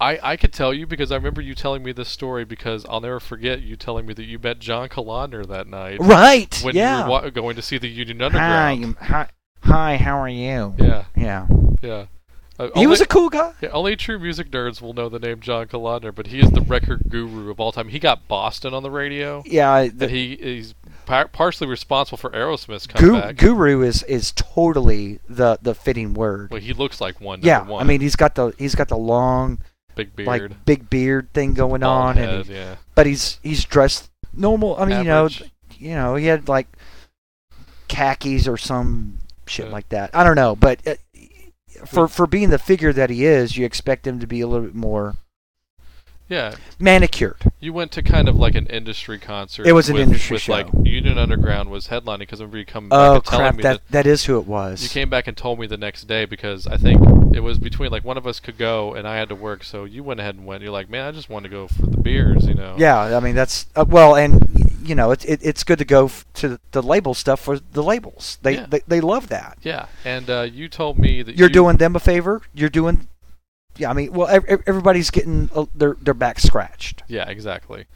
I I could tell you because I remember you telling me this story because I'll never forget you telling me that you met John Kalodner that night Right? when yeah. you were wa- going to see the Union Underground. hi, hi. How are you? Yeah, Yeah. yeah. Uh, He was a cool guy. Yeah, only true music nerds will know the name John Kalodner, but he is the record guru of all time. He got Boston on the radio. Yeah. The, he he's par- partially responsible for Aerosmith's comeback. guru is is totally the the fitting word. well, he looks like one. yeah. one. I mean, he's got the he's got the long big beard, like big beard thing going bald on, head, and he, yeah, but he's he's dressed normal. I mean, Average. you know, you know, he had like khakis or some shit Yeah. like that. I don't know, but uh, for for being the figure that he is, you expect him to be a little bit more yeah. manicured. You went to kind of like an industry concert. It was an with, industry with show. Like Union Underground was headlining because I remember you come back Oh and telling crap! me That that is who it was. You came back and told me the next day because I think it was between like one of us could go and I had to work, so you went ahead and went. You're like, man, I just want to go for the beers, you know. Yeah, I mean that's uh, well, and you know it's it, it's good to go f- to the, the label stuff for the labels. They Yeah. they, they love that. Yeah, and uh, you told me that You're you, doing them a favor. You're doing, yeah. I mean, well, ev- ev- everybody's getting their their back scratched. Yeah, exactly.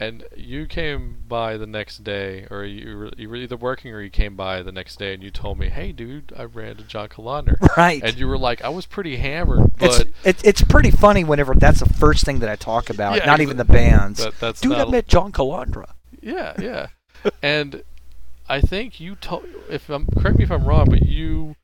And you came by the next day, or you were, you were either working or you came by the next day, and you told me, "Hey, dude, I ran to John Kalodner," Right. and you were like, "I was pretty hammered, it's but it, it's pretty funny whenever that's the first thing that I talk about. Yeah, not even the bands. that, that's Dude, I met John Kalodner. Yeah, yeah. and I think you told if I'm correct me if I'm wrong, but you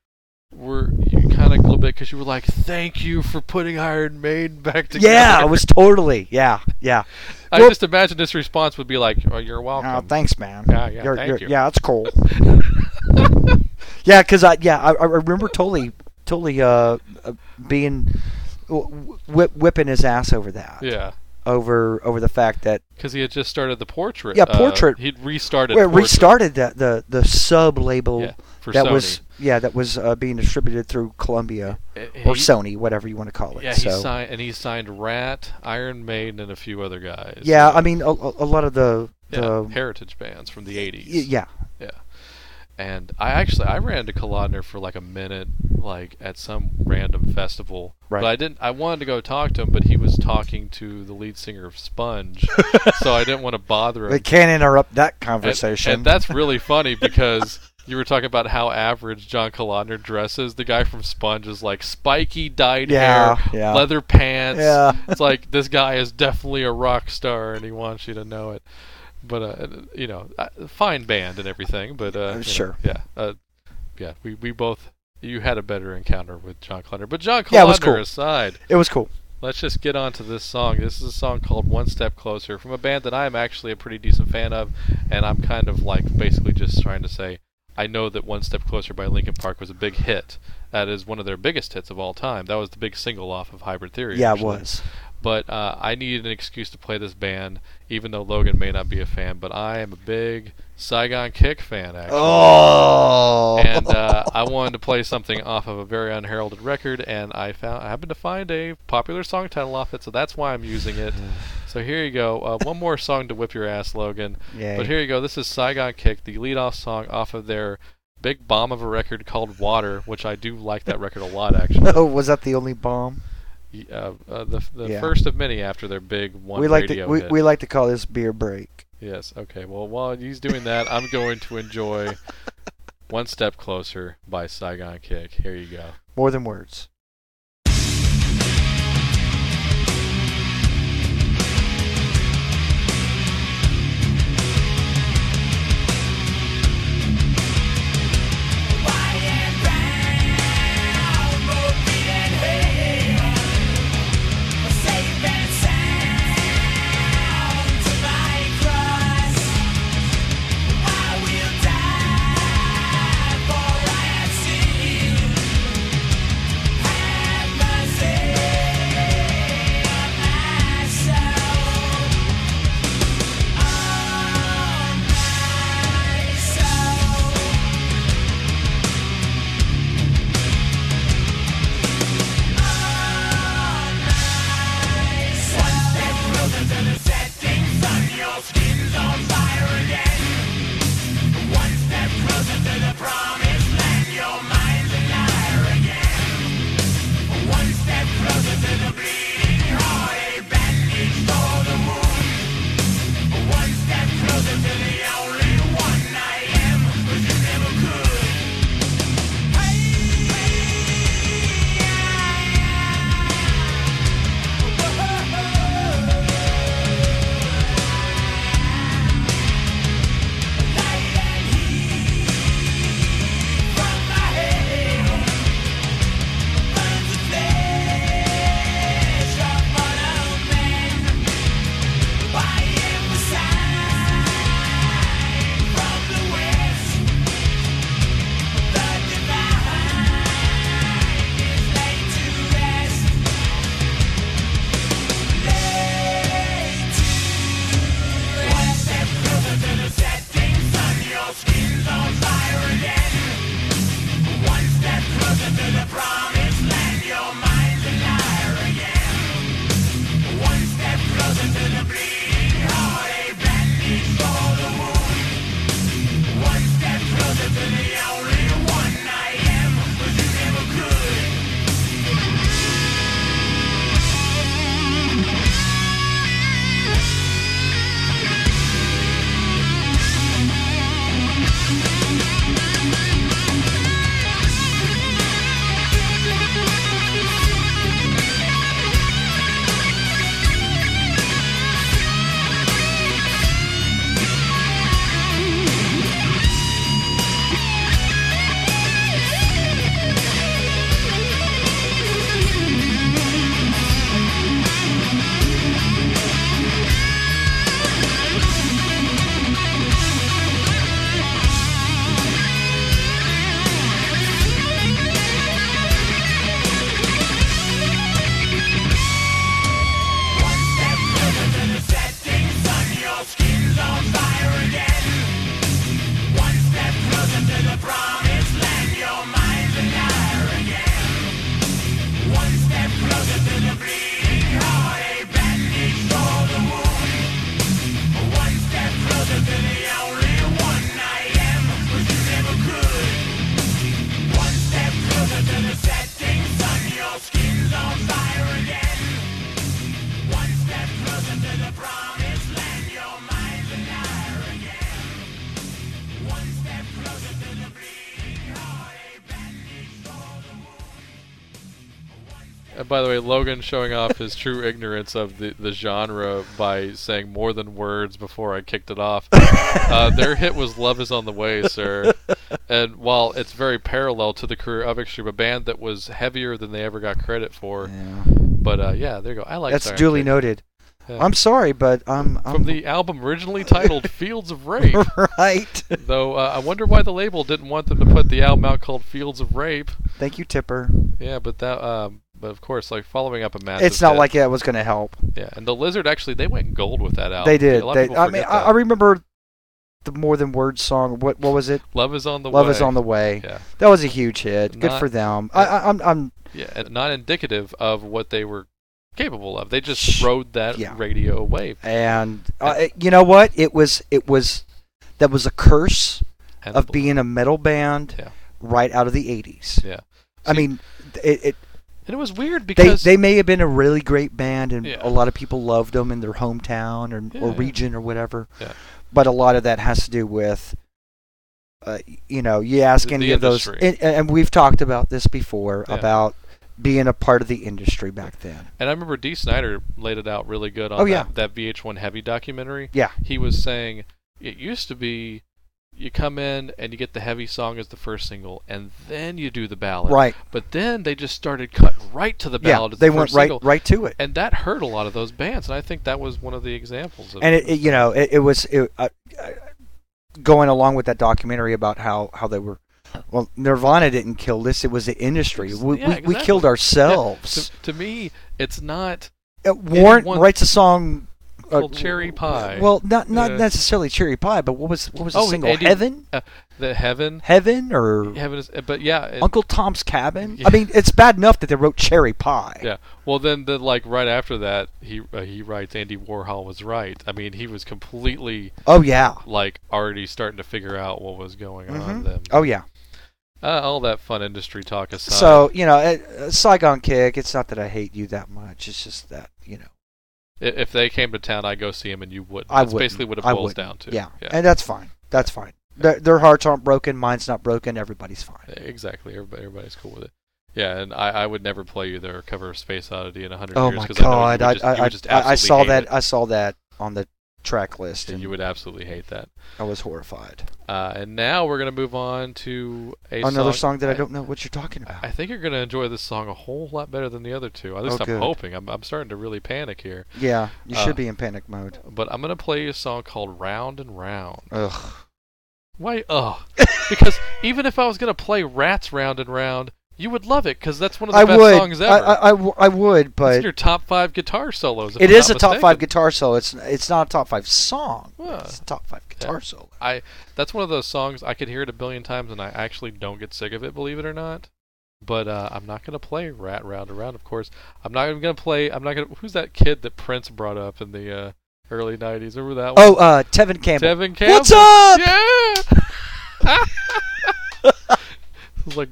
were you kind of a little bit because you were like, "Thank you for putting Iron Maiden back together." Yeah, it was totally. Yeah, yeah. I well- just imagine this response would be like, "Oh, you're welcome." Oh, thanks, man. Yeah, yeah, You're- thank you're- you. Yeah, it's cool. yeah, because I yeah I, I remember totally totally uh, uh being wh- whipping his ass over that. Yeah, Over over the fact that because he had just started the portrait. Yeah, uh, Portrait. he'd restarted. well, Portrait. restarted the the the sub label Yeah, that Sony. was yeah that was uh, being distributed through Columbia Uh, or he- Sony, whatever you want to call it. Yeah, he signed and he signed Ratt, Iron Maiden, and a few other guys. Yeah, I mean a, a a lot of the yeah, the heritage bands from the '80s. y- yeah Yeah. And I actually I ran to Kalodner for like a minute, like at some random festival. Right. But I didn't. I wanted to go talk to him, but he was talking to the lead singer of Sponge, so I didn't want to bother him. we can't interrupt that And- conversation. And, that's really funny because you were talking about how average John Kalodner dresses. The guy from Sponge is like spiky dyed Yeah, hair, yeah. leather pants. Yeah. it's like this guy is definitely a rock star, and he wants you to know it. But uh, you know, uh, fine band and everything. But uh, you know, sure. yeah, uh, yeah. We we both. You had a better encounter with John Kalodner, but John Yeah, it was cool. aside, it was cool. let's just get on to this song. This is a song called One Step Closer from a band that I'm actually a pretty decent fan of, and I'm kind of like basically just trying to say I know that One Step Closer by Linkin Park was a big hit. That is one of their biggest hits of all time. That was the big single off of Hybrid Theory. Yeah, it was. But uh, I needed an excuse to play this band, even though Logan may not be a fan. But I am a big Saigon Kick fan, actually. Oh. And uh, I wanted to play something off of a very unheralded record, and I found I happened to find a popular song title off it, so that's why I'm using it. So here you go. Uh, one more song to whip your ass, Logan. Yay. But here you go. This is Saigon Kick, the lead-off song off of their big bomb of a record called Water, which I do like that record a lot, actually. oh, was that the only bomb? Uh, uh, the the Yeah. first of many after their big one we like to we, hit. we like to call this beer break. Yes. Okay. Well, while he's doing that, I'm going to enjoy "One Step Closer" by Saigon Kick. Here you go. More than words. The way, Logan showing off his true ignorance of the, the genre by saying more than words before I kicked it off. uh, their hit was "Love Is on the Way, Sir," and while it's very parallel to the career of Extreme, a band that was heavier than they ever got credit for, Yeah. But uh, yeah, there you go. I like that. That's Siren duly noted. Yeah. I'm sorry, but um, I'm From the album originally titled Fields of Rape. right. Though uh, I wonder why the label didn't want them to put the album out called Fields of Rape. Thank you, Tipper. Yeah, but that, um, but of course, like following up a massive. It's not hit. like it was going to help. Yeah, and the Lizard actually they went gold with that album. They did. A lot of They, I mean, I. I remember the More Than Words song. What what was it? Love is on the Love way. is on the way. Yeah, That was a huge hit. Good Not- for them. I, I, I'm I'm yeah, and not indicative of what they were capable of. They just rode that Yeah. radio wave. and uh, you know what? It was it was that was a curse of being a metal band Yeah. right out of the 80s. Yeah. I mean, it, it and it was weird because they may have been a really great band and Yeah. a lot of people loved them in their hometown or, Yeah, or region or whatever. Yeah. But a lot of that has to do with uh, you know, you ask The- any the of those and, and we've talked about this before about being a part of the industry back then. And I remember Dee Snider laid it out really good on Oh, that, yeah. that VH1 Heavy documentary. Yeah. He was saying it used to be you come in and you get the heavy song as the first single, and then you do the ballad. Right. But then they just started cutting right to the Yeah, ballad. as they the went right single, right to it. and that hurt a lot of those bands. And I think that was one of the examples. Of and it, it you know it, it was it, uh, uh, going along with that documentary about how how they were well nirvana didn't kill this it was the industry we, yeah, we, we exactly. killed Yeah, ourselves to, to me, it's not Uh, Warrant writes a song called Cherry Pie. well not not necessarily cherry pie but what was what was the Oh, single Andy- heaven uh, the heaven. heaven or Heaven is, but yeah, it- uncle tom's cabin Yeah. i mean it's bad enough that they wrote cherry pie Yeah. Well, then, then, like right after that, he uh, he writes Andy Warhol was right. I mean, he was completely oh yeah like already starting to figure out what was going on. Mhm. Then, oh yeah uh, all that fun industry talk aside. so you know uh, saigon kick it's not that i hate you that much it's just that you know if they came to town, I'd go see him, and you wouldn't. I That's wouldn't. basically what it boils down to. Yeah. yeah, and that's fine. That's fine. Their, their hearts aren't broken. Mine's not broken. Everybody's fine. exactly. Everybody, everybody's cool with it. Yeah, and I, I would never play you their cover of Space Oddity in a hundred Oh years my I know you god! I just, I, I, I saw that. I saw that on the track list, and you would absolutely hate that. I was horrified. Uh, and now we're gonna move on to a Another song, song that I don't know what you're talking about. I think you're going to enjoy this song a whole lot better than the other two. At least Oh, I'm good. hoping. I'm, I'm starting to really panic here. yeah, you uh, should be in panic mode. But I'm going to play you a song called Round and Round. Ugh. Why? Ugh. because even if I was going to play Ratt's Round and Round, you would love it because that's one of the I best would. songs ever. I, I w- I would, but it's your top five guitar solos. It I'm is a not top five guitar solo. It's it's not a top five song. It's a top five guitar solo. I that's one of those songs I could hear it a billion times and I actually don't get sick of it, believe it or not. But uh, I'm not gonna play Ratt Round Around. Of course. I'm not even gonna play. I'm not gonna. Who's that kid that Prince brought up in the uh, early '90s? Remember that one? Oh, uh, Tevin Campbell. Tevin Campbell. What's up? Yeah. Like,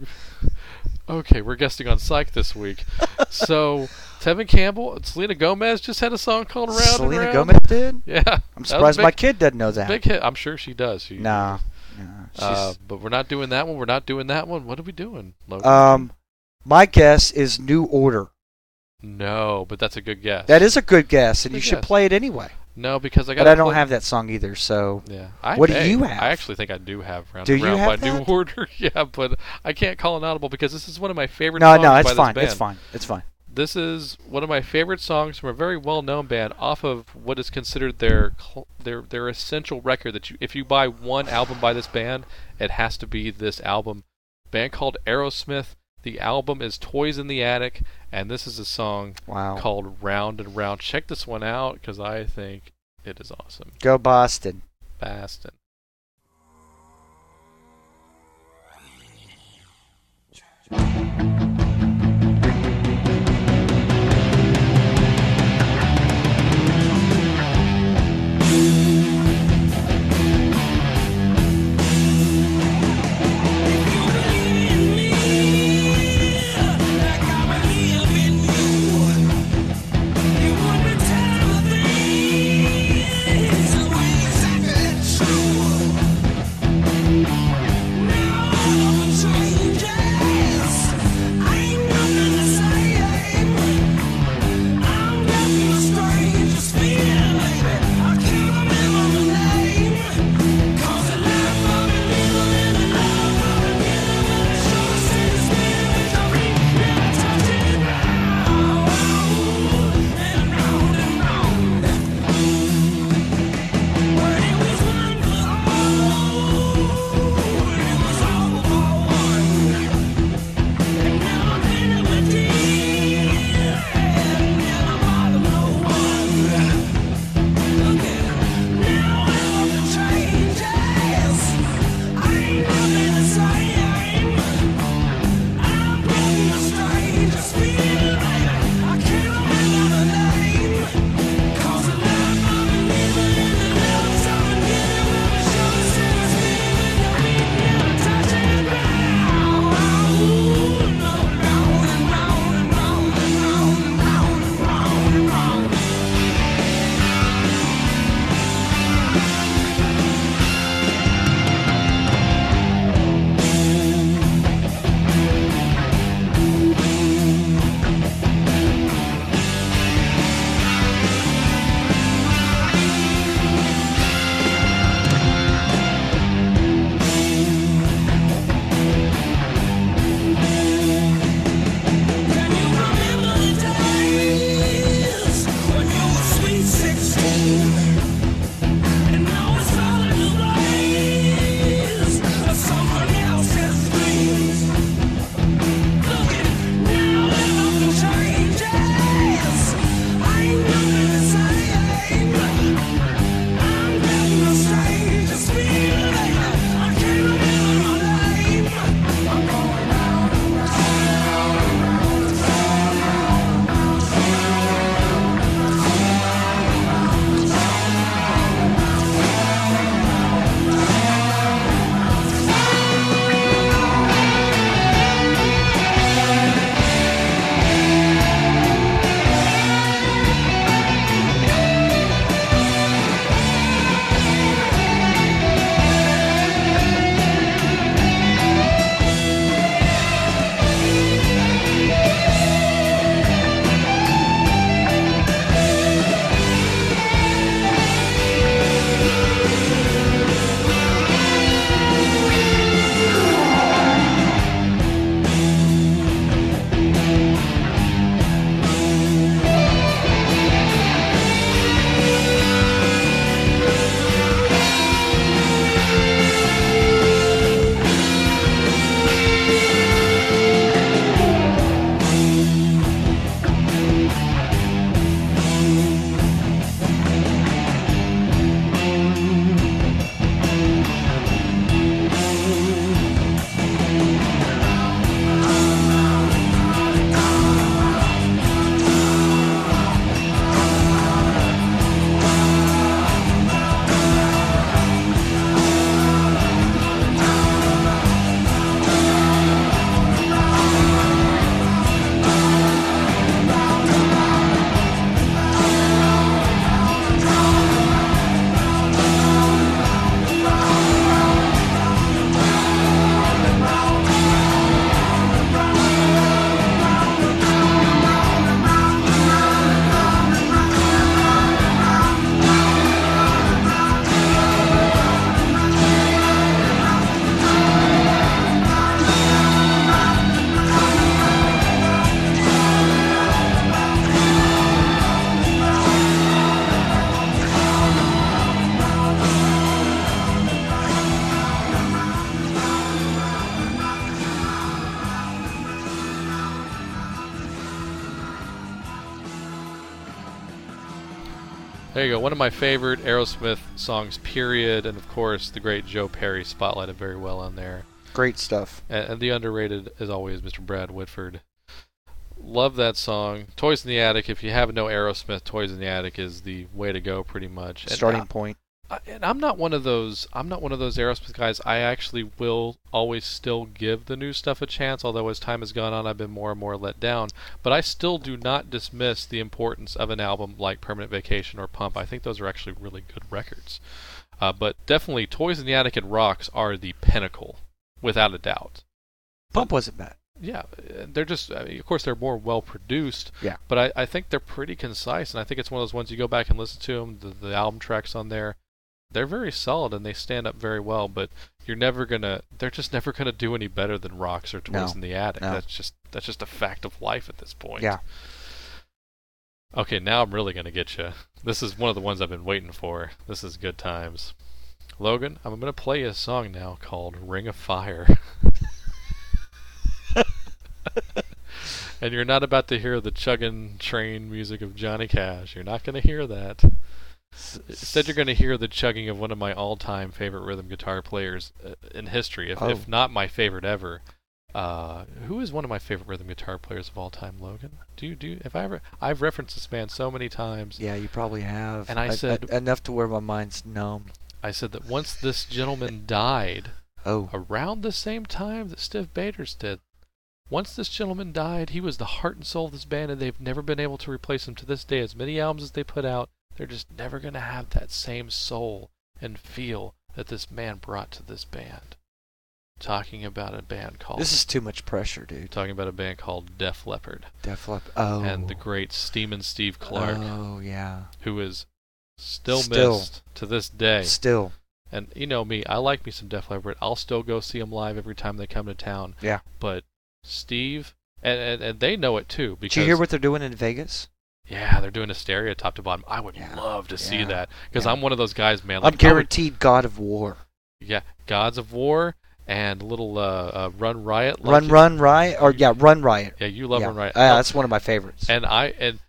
okay, we're guesting on Psych this week. So Tevin Campbell, Selena Gomez just had a song called Round Selena and Round. Gomez did. Yeah, I'm surprised a my kid doesn't know that. Big hit. I'm sure she does. She, Nah. nah Uh, but we're not doing that one. We're not doing that one. What are we doing? Logan? Um, my guess is New Order. no, but that's a good guess. That is a good guess, and Good you should play it anyway. No because I got. But I don't have that song either, so Yeah. I What do you have? I actually think I do have Round Do and you Round have by New? Order. yeah, but I can't call an audible because this is one of my favorite. no, songs no, it's fine. It's fine. It's fine. This is one of my favorite songs from a very well-known band off of what is considered their their their essential record. That you, if you buy one album by this band, it has to be this album. Band called Aerosmith. The album is Toys in the Attic, and this is a song Wow. called Round and Round. Check this one out because I think it is awesome. Go Boston. Bastin. One of my favorite Aerosmith songs, period. And of course, the great Joe Perry spotlighted very well on there. Great stuff. And, and the underrated, as always, Mr. Brad Whitford. Love that song. Toys in the Attic. If you have no Aerosmith, Toys in the Attic is the way to go, pretty much. And Starting I- point. And I'm not one of those. I'm not one of those Aerosmith guys. I actually will always still give the new stuff a chance. Although as time has gone on, I've been more and more let down. But I still do not dismiss the importance of an album like Permanent Vacation or Pump. I think those are actually really good records. Uh, but definitely, Toys in the Attic and Rocks are the pinnacle, without a doubt. Pump wasn't bad. Yeah, they're just. I mean, of course, they're more well produced. Yeah. But I, I think they're pretty concise, and I think it's one of those ones you go back and listen to them. The, the album tracks on there, they're very solid and they stand up very well. But you're never gonna. They're just never gonna do any better than Rocks or Toys No, in the Attic. no. That's just that's just a fact of life at this point. Yeah. Okay, now I'm really gonna get you. This is one of the ones I've been waiting for. This is good times. Logan, I'm gonna play you a song now called "Ring of Fire." and you're not about to hear the chugging train music of Johnny Cash. You're not going to hear that. Instead, you're going to hear the chugging of one of my all-time favorite rhythm guitar players uh, in history, if, Oh. if not my favorite ever. Uh, who is one of my favorite rhythm guitar players of all time, Logan? Do you do? If I ever, I've referenced this man so many times. Yeah, you probably have. And I said- enough to where my mind's numb. I said that once this gentleman died, Oh, around the same time that Stiv Bators did. Once this gentleman died, he was the heart and soul of this band, and they've never been able to replace him to this day. As many albums as they put out, they're just never going to have that same soul and feel that this man brought to this band. Talking about a band called this is too much pressure, dude. talking about a band called Def Leppard Def Leppard. Oh, and the great Steamin' Steve Clark, Oh, yeah. who is still, Still. missed to this day. Still, And you know me, I like me some Def Leppard. I'll still go see them live every time they come to town. Yeah. But Steve, and, and, and they know it too because did you hear what they're doing in Vegas? Yeah, they're doing Hysteria top to bottom. I would Yeah, love to see that because yeah. I'm one of those guys, man. I'm Like, I would- guaranteed God of War. yeah, Gods of War and little uh, uh, Run Riot. like Run, Run Riot, or yeah, Run Riot. Yeah, you love yeah. Run Riot. Yeah, Oh, that's one of my favorites. and I and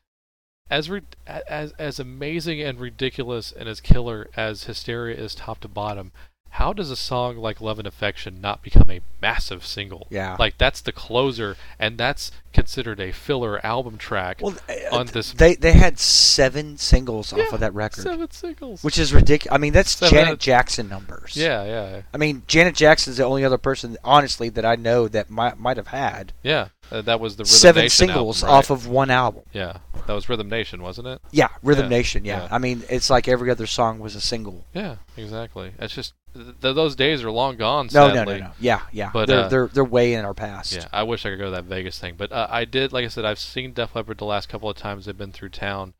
as re- as as amazing and ridiculous and as killer as Hysteria is top to bottom, how does a song like Love and Affection not become a massive single? Yeah. Like that's the closer and that's considered a filler album track well, uh, on this they they had seven singles Yeah, off of that record, seven singles. which is ridiculous. I mean, that's Seven Janet Jackson numbers. yeah, yeah. I mean, Janet Jackson's the only other person, honestly, that I know that might might have had Yeah. Uh, that was the Rhythm seven Nation singles album, right? off of one album. Yeah. That was Rhythm Nation, wasn't it? Yeah, Rhythm Yeah, Nation. Yeah. yeah. I mean, it's like every other song was a single. Yeah, exactly. It's just th- th- those days are long gone No, sadly. no, no, no. Yeah, yeah. But, they're uh, they're they're way in our past. Yeah, I wish I could go to that Vegas thing, but uh, I did. Like I said, I've seen Def Leppard the last couple of times they've been through town.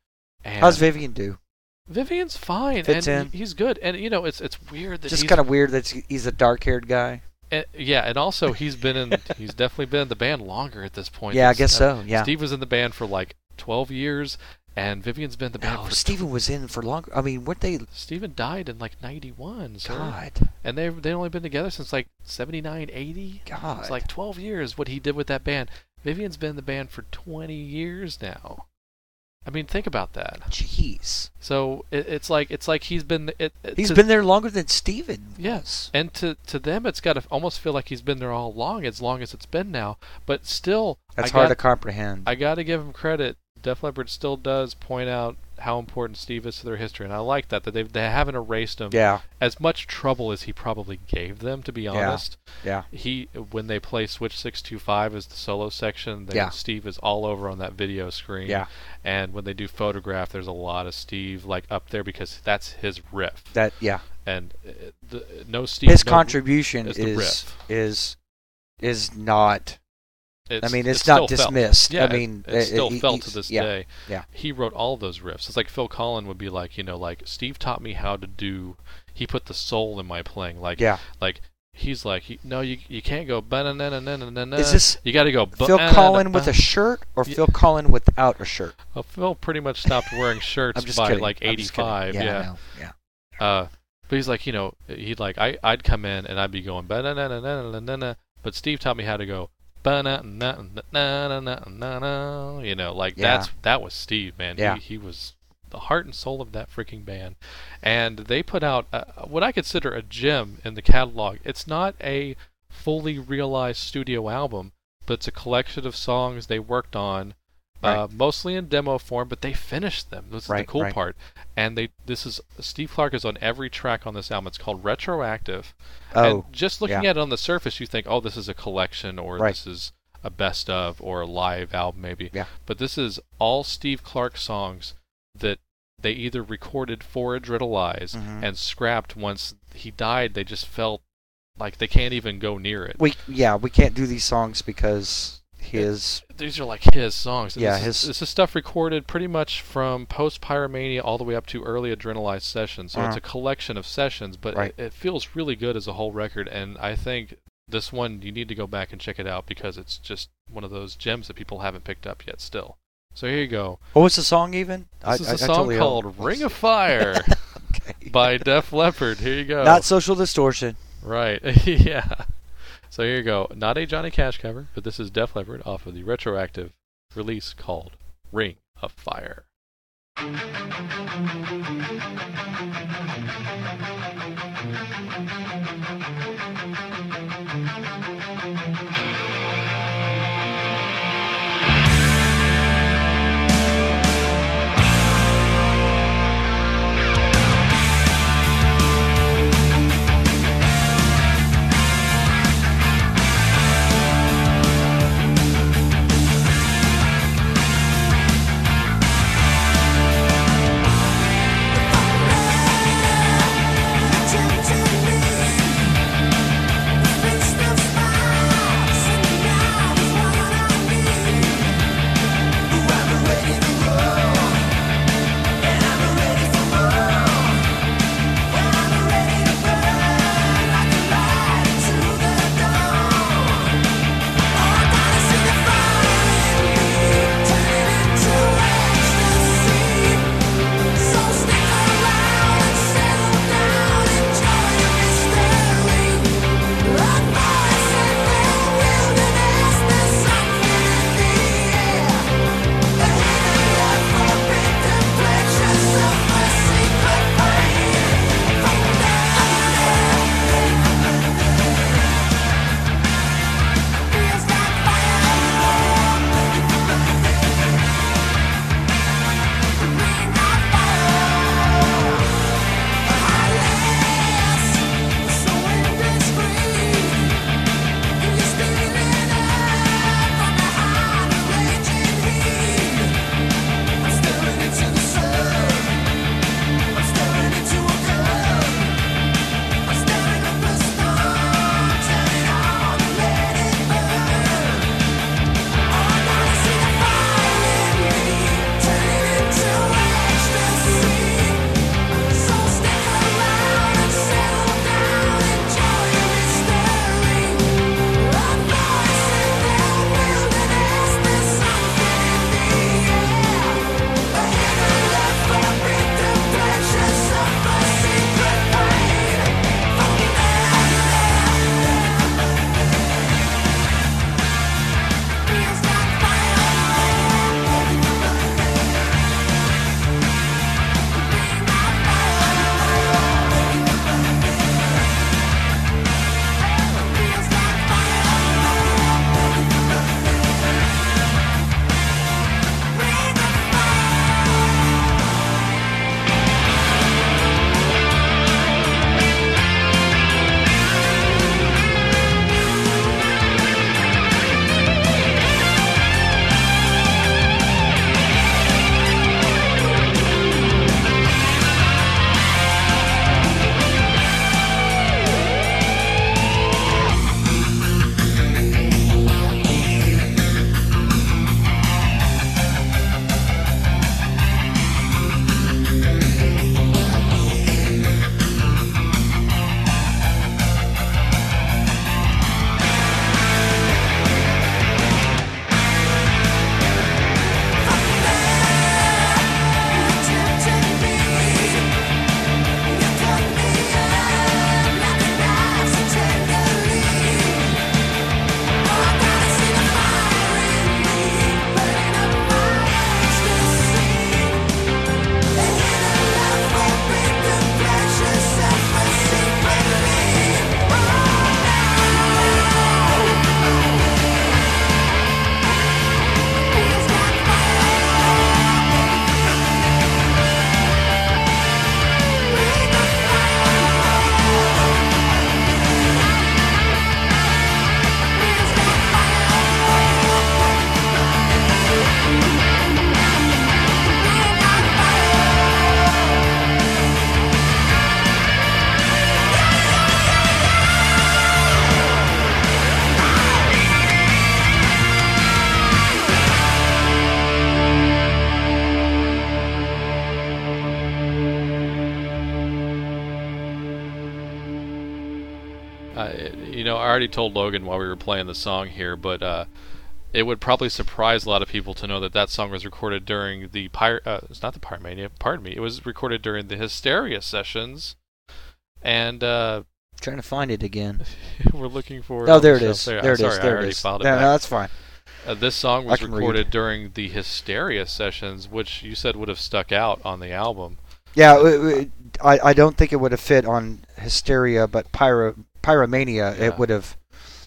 And How's Vivian do? Vivian's fine, Fits and in. he's good. And you know, it's it's weird that Just kind of weird that he's a dark-haired guy. and- yeah, and also he's been in he's definitely been in the band longer at this point. Yeah, I guess uh, so. Yeah. Steve was in the band for like twelve years, and Vivian's been in the band No, for. Steven was in for longer. I mean, weren't they? Stephen died in like ninety one. God, and they've they only been together since like 79, 80. God. It's like 12 years what he did with that band. Vivian's been in the band for 20 years now. I mean, think about that. Jeez, So it, it's like it's like he's been it, it- he's to- been there longer than Steven Yes, and to to them it's got to almost feel like he's been there all along, as long as it's been now. But still, That's I hard got, to comprehend. I got to give him credit. Def Leppard still does point out how important Steve is to their history, and I like that that they they haven't erased him. yeah, As much trouble as he probably gave them, to be honest. yeah. he when they play Switch six two five as the solo section, they, Yeah. Steve is all over on that video screen. Yeah. And when they do photograph, there's a lot of Steve like up there because that's his riff. That yeah. And uh, the, no Steve. His no- contribution is is is not. It's, I mean, it's, still not felt. dismissed. Yeah, I mean, it- it's uh, still he- felt to this yeah, day. yeah. He wrote all those riffs. It's like Phil Collen would be like, you know, like Steve taught me how to do. He put the soul in my playing. Like, Yeah. like he's like, no, you you can't go. Is this You got to go. Phil. Collen with a shirt or. Phil Collen without a shirt? Well, Phil pretty much stopped wearing shirts by like I'm just kidding. 85. Yeah, Yeah. know. yeah. Uh, but he's like, you know, he'd like, I, I'd come in and I'd be going, ba na na na na na na na. But Steve taught me how to go, na na na na na na na na. You know, like Yeah. that's that was Steve, man. Yeah. He, he was the heart and soul of that freaking band. And they put out uh, what I consider a gem in the catalog. It's not a fully realized studio album, but it's a collection of songs they worked on. Uh, mostly in demo form, but they finished them. This is Right, the cool right. part. And they, this is Steve Clark is on every track on this album. It's called Retroactive. Oh, and just looking yeah. at it on the surface, you think, oh, this is a collection, or Right. this is a best of, or a live album, maybe. Yeah. But this is all Steve Clark songs that they either recorded for Adrenalize Mhm. and scrapped once he died. They just felt like they can't even go near it. we yeah we can't do these songs because his These are like his songs. And Yeah, this, is- his- this is stuff recorded pretty much from post Pyromania all the way up to early Adrenalized sessions. So it's Uh-huh. a collection of sessions, but Right. it, it feels really good as a whole record. And I think this one you need to go back and check it out because it's just one of those gems that people haven't picked up yet. Still. So here you go. what was the song even? This I, is I- a I song totally called don't- "Ring of Fire" Okay. by Def Leppard. Here you go. Not social distortion. Right. yeah. So here you go. Not a Johnny Cash cover, but this is Def Leppard off of the retroactive release called Ring of Fire. Already told Logan while we were playing the song here, but uh, it would probably surprise a lot of people to know that that song was recorded during the Pyre. Uh, it's not the Pyromania. Pardon me. It was recorded during the Hysteria sessions, and uh, Trying to find it again. we're looking for. Oh, there the it. There, There I'm it is. sorry, I There it already is. filed it No, back. no, that's fine. Uh, this song was recorded read. during the Hysteria sessions, which you said would have stuck out on the album. Yeah, it- it- I, I don't think it would have fit on Hysteria, but Pyro Pyromania, Yeah. it would have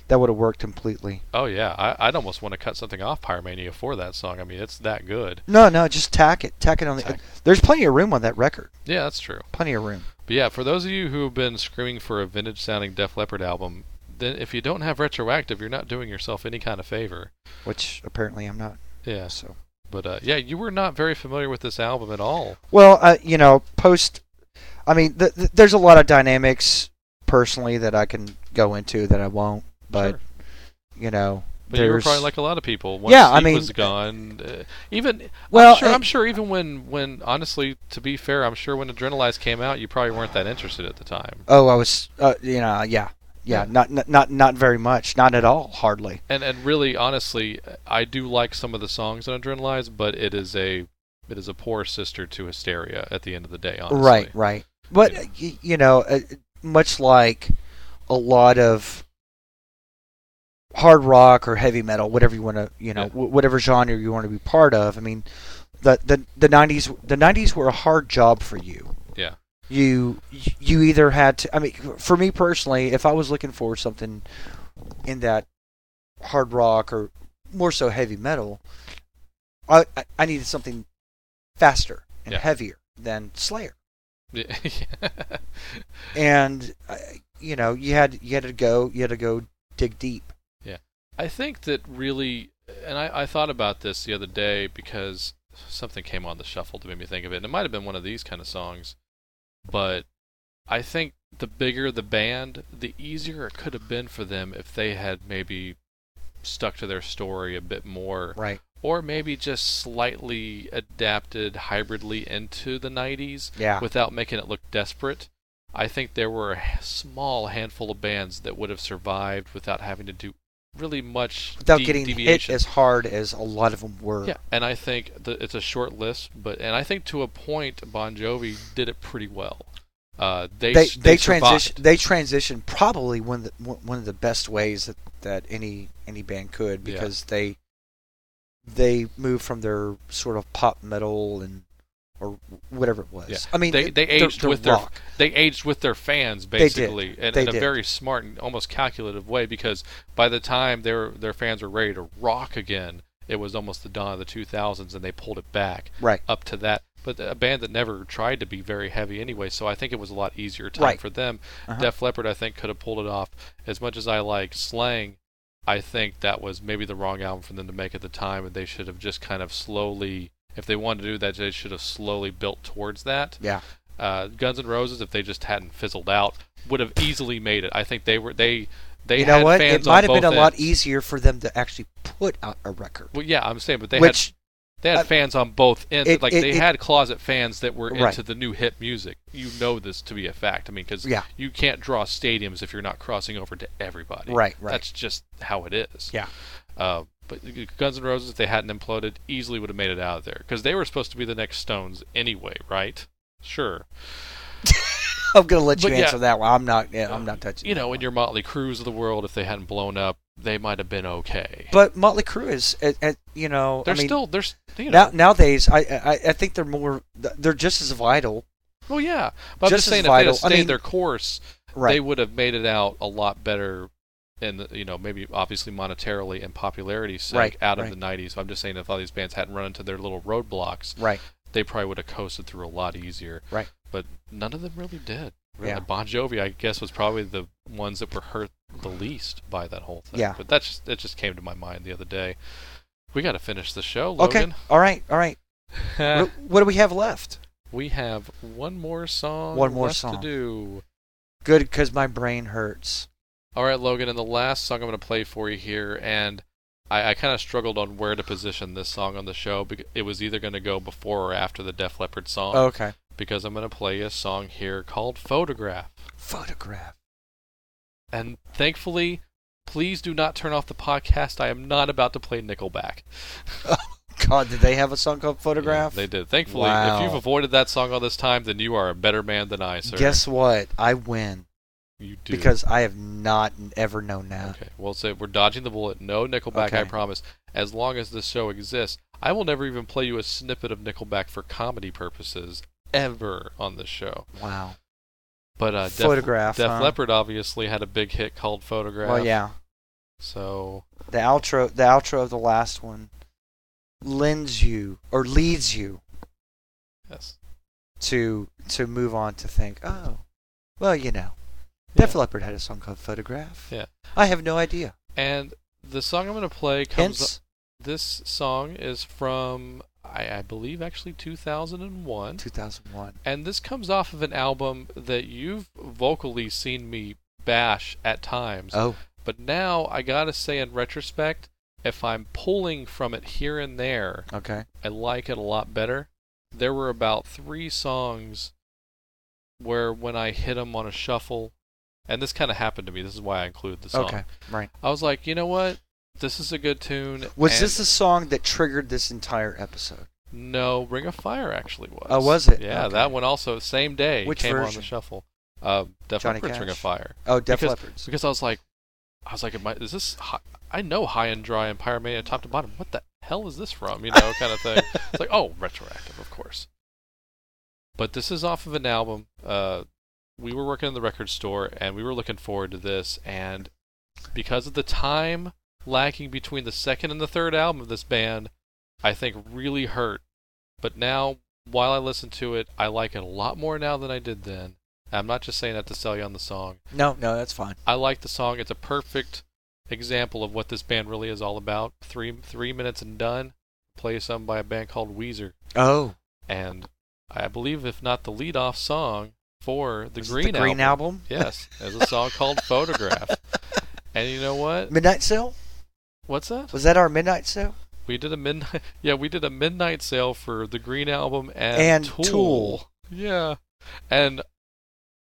that would have worked completely. Oh yeah, I, I'd almost want to cut something off Pyromania for that song. I mean, it's that good. No, no, just tack it, tack it on the. Tack. There's plenty of room on that record. Yeah, that's true. Plenty of room. But yeah, for those of you who have been screaming for a vintage sounding Def Leppard album, then if you don't have retroactive, you're not doing yourself any kind of favor. which apparently I'm not. Yeah. So But uh, yeah, you were not very familiar with this album at all. well, uh, you know, post. I mean, th- th- there's a lot of dynamics personally that I can go into that I won't, but Sure. you know, But you were probably like a lot of people. Once Yeah, I mean, was gone. Uh, even well, I'm sure, uh, I'm sure even when when honestly, to be fair, I'm sure when Adrenalize came out, you probably weren't that interested at the time. oh, I was, uh, you know, yeah, yeah, not, not not very much, not at all, hardly. And and really, honestly, I do like some of the songs on Adrenalize, but it is a it is a poor sister to Hysteria at the end of the day. Honestly. Right, right. But Yeah. you know, uh, much like a lot of hard rock or heavy metal, whatever you want to, you know, Yeah. wh- whatever genre you want to be part of. I mean, the the the '90s the '90s were a hard job for you. Yeah. You you either had to. I mean, for me personally, if I was looking for something in that hard rock or more so heavy metal, I I- I needed something faster and Yeah. heavier than Slayer Yeah. and uh, you know you had you had to go you had to go dig deep. Yeah, I think that really, and I, I thought about this the other day because something came on the shuffle to make me think of it, and it might have been one of these kind of songs, but I think the bigger the band, the easier it could have been for them if they had maybe stuck to their story a bit more, right or maybe just slightly adapted hybridly into the 90s yeah without making it look desperate. I think there were a small handful of bands that would have survived without having to do really much without de- getting hit as hard as a lot of them were yeah, and I think that it's a short list, but and I think to a point, Bon Jovi did it pretty well. Uh, they they they, survived. transition they transitioned probably one of the one of the best ways that, that any any band could Yeah. because they they moved from their sort of pop metal and or whatever it was. Yeah. I mean They- they they're- aged they're with their- rock. They aged with their fans basically, in, in a very smart and almost calculative way. Because by the time their their fans were ready to rock again, it was almost the dawn of the 2000s, and they pulled it back. right up to that. But a band that never tried to be very heavy anyway, so I think it was a lot easier time Right. for them. Uh-huh. Def Leppard, I think, could have pulled it off. As much as I like Slang, I think that was maybe the wrong album for them to make at the time, and they should have just kind of slowly, if they wanted to do that, they should have slowly built towards that. yeah Uh, Guns N' Roses, if they just hadn't fizzled out, would have easily made it. I think they were they they you know what it might have been a both lot easier for them to actually put out a record Well, yeah, I'm saying, but they had which They had Uh, fans on both ends. it- like it- they it- had closet fans that were Right. into the new hip music. You know this to be a fact. I mean, because Yeah. you can't draw stadiums if you're not crossing over to everybody. Right, right. That's just how it is. Yeah. Uh, but Guns N' Roses, if they hadn't imploded, easily would have made it out of there because they were supposed to be the next Stones anyway, right? Sure. I'm gonna let you But yeah. answer that one. I'm not. Yeah, I'm not touching. You know, in your Motley Crues of the world, if they hadn't blown up, they might have been okay. But Motley Crue is, uh, uh, you know, they're I mean, still they're you know now nowadays, I, I I think they're more, they're just as vital. well yeah. But I'm just just as saying if they had I stayed mean- their course, Right. they would have made it out a lot better and you know maybe obviously monetarily and popularity sake Right, out of right. the 90s i'm just saying if all these bands hadn't run into their little roadblocks right. they probably would have coasted through a lot easier Right. but none of them really did. Yeah. bon jovi i guess was probably the ones that were hurt the least by that whole thing Yeah. but that's just that just came to my mind the other day we got to finish the show Logan. Okay. All right. All right. what, what do we have left? we have one more song One more left song. to do Good, because my brain hurts. All right, Logan, and the last song I'm going to play for you here, and I, I kind of struggled on where to position this song on the show. Because it was either going to go before or after the Def Leppard song, Okay. because I'm going to play a song here called Photograph. Photograph. And thankfully, please do not turn off the podcast. I am not about to play Nickelback. God, did they have a song called Photograph? Yeah, they did. Thankfully, Wow. if you've avoided that song all this time, then you are a better man than I, sir. Guess what? I win you do. because I have not ever known that. Okay, well, so we're dodging the bullet. No Nickelback, I promise. As long as this show exists, I will never even play you a snippet of Nickelback for comedy purposes ever on this show. Wow. But uh, Def, Photograph. Def huh? Leppard obviously had a big hit called Photograph. Well, yeah. So The outro, the outro of the last one, lends you or leads you yes, to to move on to think, oh, well, you know, Yeah. Def Leppard had a song called Photograph. Yeah. I have no idea. and the song I'm going to play comes. Hence, This song is from I, I believe actually 2001. 2001. And this comes off of an album that you've vocally seen me bash at times. Oh, But now I gotta say, in retrospect, if I'm pulling from it here and there, okay. I like it a lot better. There were about three songs where when I hit them on a shuffle, and this kind of happened to me. This is why I included the song. Okay, right. I was like, you know what? This is a good tune. Was and- this the song that triggered this entire episode? No, Ring of Fire actually was. Oh, was it? Yeah, Okay. that one also same day Which came on the shuffle. Uh, Def Johnny Leppard's Ring of Fire. Oh, Def Because- Leppard's. Because I was like, I was like, I, is this? High, I know High and Dry and Pyromania top to bottom. What the hell is this from? You know, kind of thing. it's like, oh, retroactive, of course. But this is off of an album. Uh, we were working in the record store and we were looking forward to this, and because of the time lacking between the second and the third album of this band, I think really hurt. But now, while I listen to it, I like it a lot more now than I did then. I'm not just saying that to sell you on the song. No, no, that's fine. I like the song. It's a perfect example of what this band really is all about. Three three minutes and done. Play some by a band called Weezer, Oh, and I believe if not the lead off song for the Green the Green album. Yes, there's a song called Photograph. And you know what? Midnight Sale. What's that? Was that our Midnight Sale? We did a midnight. Yeah, we did a midnight sale for the Green album and, And Tool. Tool. Yeah, and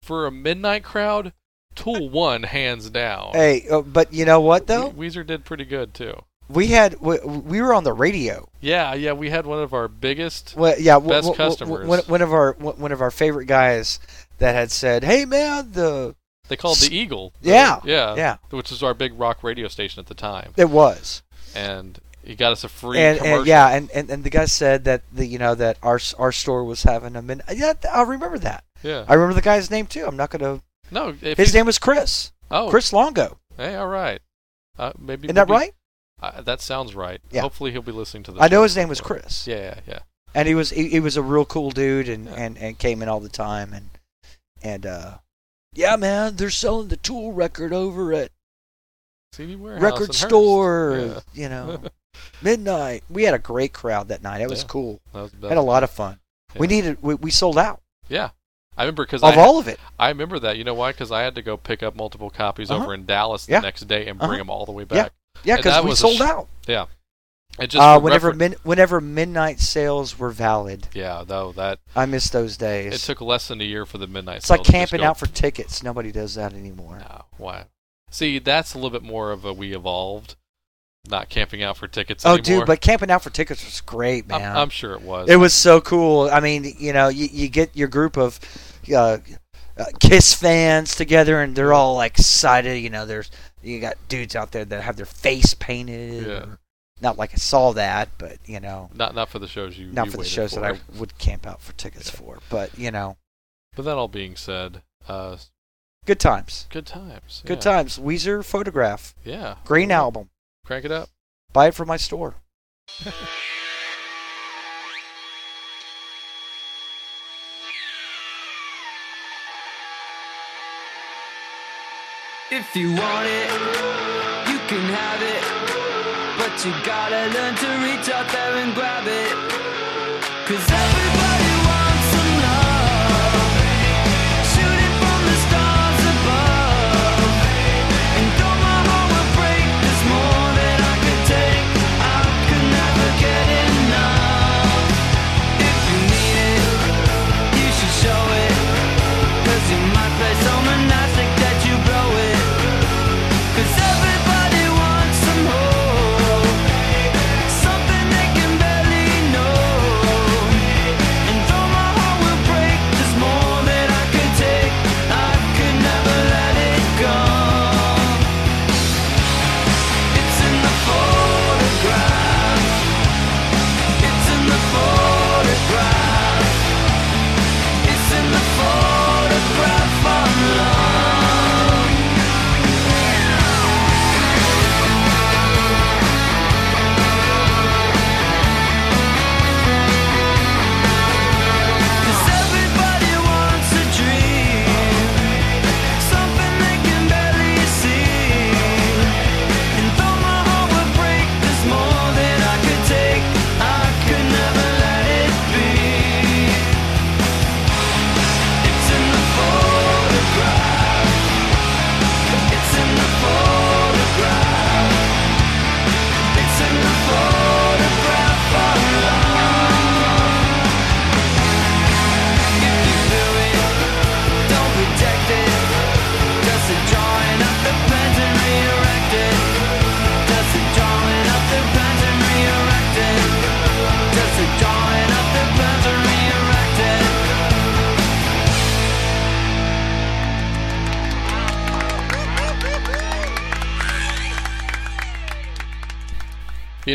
for a midnight crowd, Tool won hands down. Hey, uh, but you know what though? We- Weezer did pretty good too. We had we, we were on the radio. Yeah, yeah, we had one of our biggest. Well, yeah, Best w- w- customers. One, one of our one of our favorite guys that had said, "Hey man, the They called the Eagle. Yeah, yeah, yeah, which was our big rock radio station at the time, it was." and he got us a free and, commercial. and yeah, and, and, and the guy said that the you know that our our store was having a min. Yeah, I remember that. yeah. I remember the guy's name too. I'm not gonna. no, His name was Chris. Oh, Chris Longo. Hey, all right. Uh, maybe Isn't that right? Uh, that sounds right. Yeah. Hopefully he'll be listening to this. I know his name was. Chris. Yeah, yeah, yeah. and he was he, he was a real cool dude and, Yeah. and, and came in all the time and and uh yeah man they're selling the tool record over at CD warehouse. record store Yeah. you know midnight we had a great crowd that night it was Yeah. cool That was had a lot of fun we needed we, we sold out Yeah, I remember because of I all of it I remember that. You know why? Because I had to go pick up multiple copies Uh-huh. over in Dallas the Yeah. next day and bring Uh-huh. them all the way back. yeah because we was sold sh- out Yeah. Uh, whenever refer- min- whenever midnight sales were valid yeah, though that I miss those days it took less than a year for the midnight. it's like camping go- out for tickets nobody does that anymore No, why? See, that's a little bit more of a we evolved, not camping out for tickets oh anymore. dude but camping out for tickets was great man I'm, I'm sure it was. It was so cool. I mean, you know, you, you get your group of uh, uh, Kiss fans together, and they're all like excited. You know, there's you got dudes out there that have their face painted. Yeah. or- Not like I saw that, but you know, not not for the shows you. not you for the shows for. that I would camp out for tickets Yeah. for. But you know, But that all being said, uh, good times. good times. Good yeah. times. Weezer photograph, Yeah. Green Cool. album. Crank it up. Buy it from my store. If you want it, But you gotta learn to reach out there and grab it. Cause everybody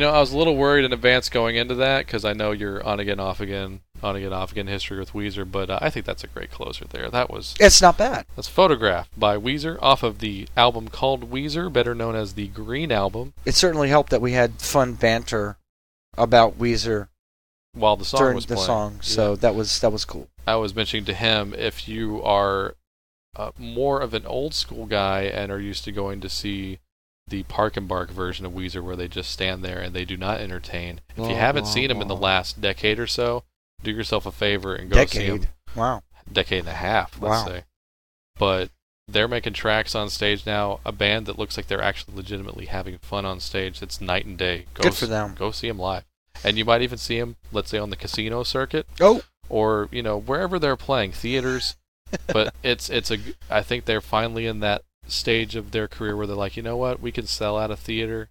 know, I was a little worried in advance going into that because I know you're on again, off again, on again, off again history with Weezer, but uh, I think that's a great closer there. That was It's not bad. that's photographed by Weezer off of the album called Weezer, better known as the Green Album, It certainly helped that we had fun banter about Weezer while the song during was the playing. song. So that was that was cool. I was mentioning to him if you are uh, more of an old school guy and are used to going to see the Park and Bark version of Weezer where they just stand there and they do not entertain. If you haven't blah, seen them in the last decade or so, do yourself a favor and go see them. Wow. Decade and a half, let's Wow. say. But they're making tracks on stage now. A band that looks like they're actually legitimately having fun on stage. It's night and day. Go Good for s- them. Go see them live, and you might even see them, let's say, on the casino circuit Oh, or you know wherever they're playing theaters but it's it's a. I think they're finally in that stage of their career where they're like you know what we can sell out a theater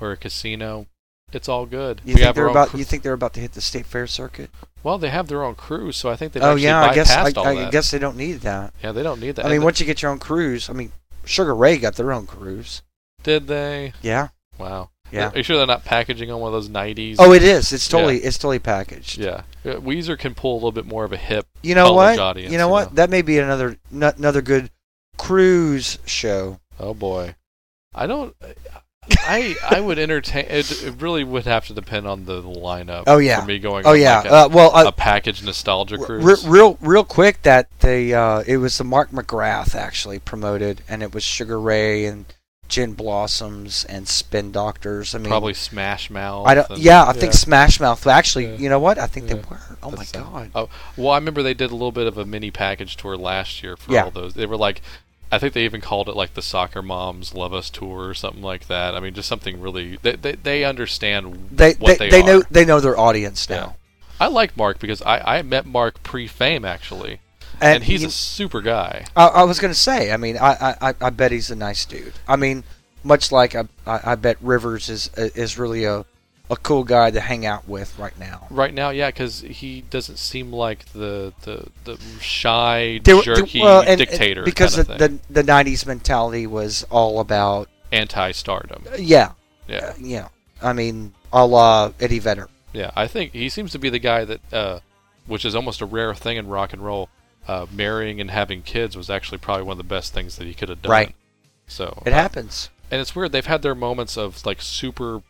or a casino it's all good you we think they're about cru- you think they're about to hit the state fair circuit? well they have their own cruise so i think they've Oh actually yeah, I guess I, I guess they don't need that. yeah they don't need that I mean, once you get your own cruise, I mean, Sugar Ray got their own cruise. did they Yeah, wow yeah. are you sure they're not packaging on one of those 90s Oh, it is. It's totally it's totally packaged. yeah Uh, weezer can pull a little bit more of a hip You know what? audience, you know you what? know. That may be another no- another good cruise show. Oh boy, I don't. I I would entertain. It, it really would have to depend on the lineup. Oh, yeah. For me going. Oh yeah. Like a, uh, well, a uh, package nostalgia cruise. r- real real quick that they uh, it was the Mark McGrath actually promoted, and it was Sugar Ray and Gin Blossoms and Spin Doctors. I mean, Probably Smash Mouth. I don't. and- Yeah, I think Smash Mouth. Actually, Yeah. you know what? I think they were. Oh my That's, uh, god. Oh well, I remember they did a little bit of a mini package tour last year for Yeah. all those. They were like. I think they even called it like the Soccer Moms Love Us Tour or something like that. I mean, just something really. They they, they understand They what they, they, they know they know their audience Yeah. now. I like Mark because I, I met Mark pre-fame actually, and, he's you- a super guy. I, I was going to say. I mean, I, I, I- bet he's a nice dude. I mean, much like I, I, I bet Rivers is is really a, a cool guy to hang out with right now. Right now, yeah, because he doesn't seem like the the, the shy, There- there- jerky well, and- and dictator because kind of the, the the '90s mentality was all about Anti-stardom. yeah, Yeah, uh, yeah. I mean, a la Eddie Vedder. yeah. I think he seems to be the guy that, uh, which is almost a rare thing in rock and roll. Uh, marrying and having kids was actually probably one of the best things that he could have done. Right. So It uh, happens. and it's weird. They've had their moments of like super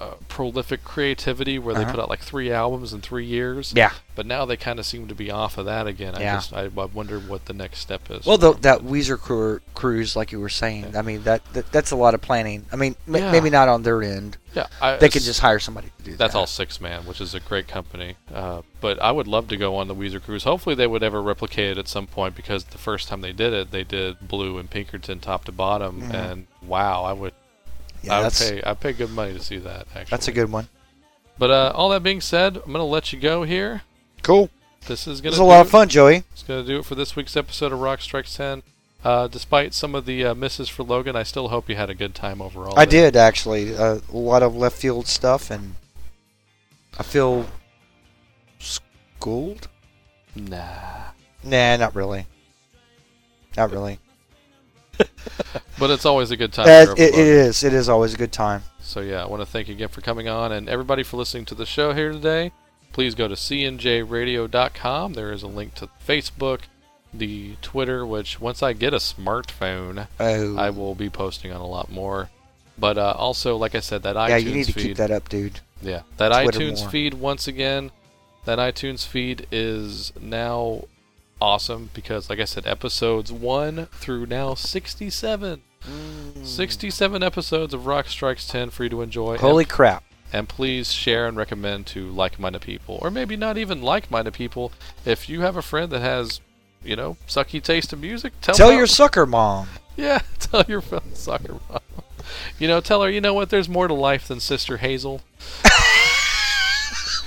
uh, prolific creativity where they Uh-huh. put out like three albums in three years. Yeah. But now they kind of seem to be off of that again. I Yeah. just I, I wonder what the next step is. Well, the, that Weezer cru- cruise, like you were saying, Yeah. I mean that, that that's a lot of planning. I mean, m- Yeah. maybe not on their end. yeah, I, They could just hire somebody to do That's that. all Sixthman, which is a great company. Uh, but I would love to go on the Weezer cruise. Hopefully, they would ever replicate it at some point because the first time they did it, they did Blue and Pinkerton top to bottom, Mhm. and wow, I would, Yeah, I would pay, I pay good money to see that. Actually, that's a good one. But uh, all that being said, I'm gonna let you go here. Cool. This is gonna was a lot it. of fun, Joey. It's gonna do it for this week's episode of Rock Strikes Ten. Uh, despite some of the uh, misses for Logan, I still hope you had a good time overall. I there. did actually uh, a lot of left field stuff, and I feel schooled. Nah. Nah, not really. Not really. But it's always a good time. Uh, it, it is. It is always a good time. So yeah, I want to thank you again for coming on and everybody for listening to the show here today. Please go to cnjradio.com. There is a link to Facebook, the Twitter, which once I get a smartphone, Oh, I will be posting on a lot more. But uh, also, like I said, that yeah, iTunes you need to feed. keep that up, dude. Yeah, that Twitter iTunes more. feed once again. That iTunes feed is now awesome because, like I said, episodes one through now sixty-seven. Mm. 67 episodes of Rock Strikes 10 for you to enjoy. Holy And, crap! and please share and recommend to like minded people. Or maybe not even like minded people. If you have a friend that has, you know, sucky taste in music, tell, Tell your sucker mom. Yeah, tell your soccer mom. You know, tell her, you know what, there's more to life than Sister Hazel.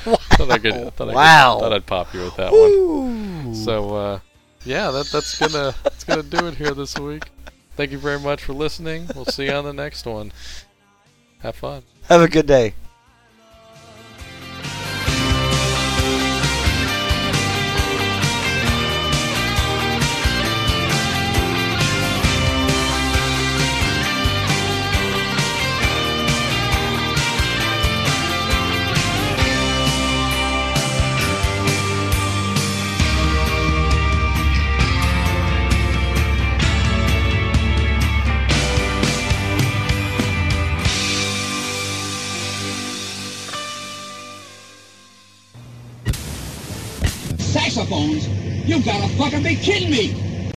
thought I could, thought I could- Wow. thought I'd pop you with that one. So uh, yeah, that that's gonna that's gonna do it here this week. Thank you very much for listening. We'll see you on the next one. Have fun. Have a good day. Telephones. they kidding me!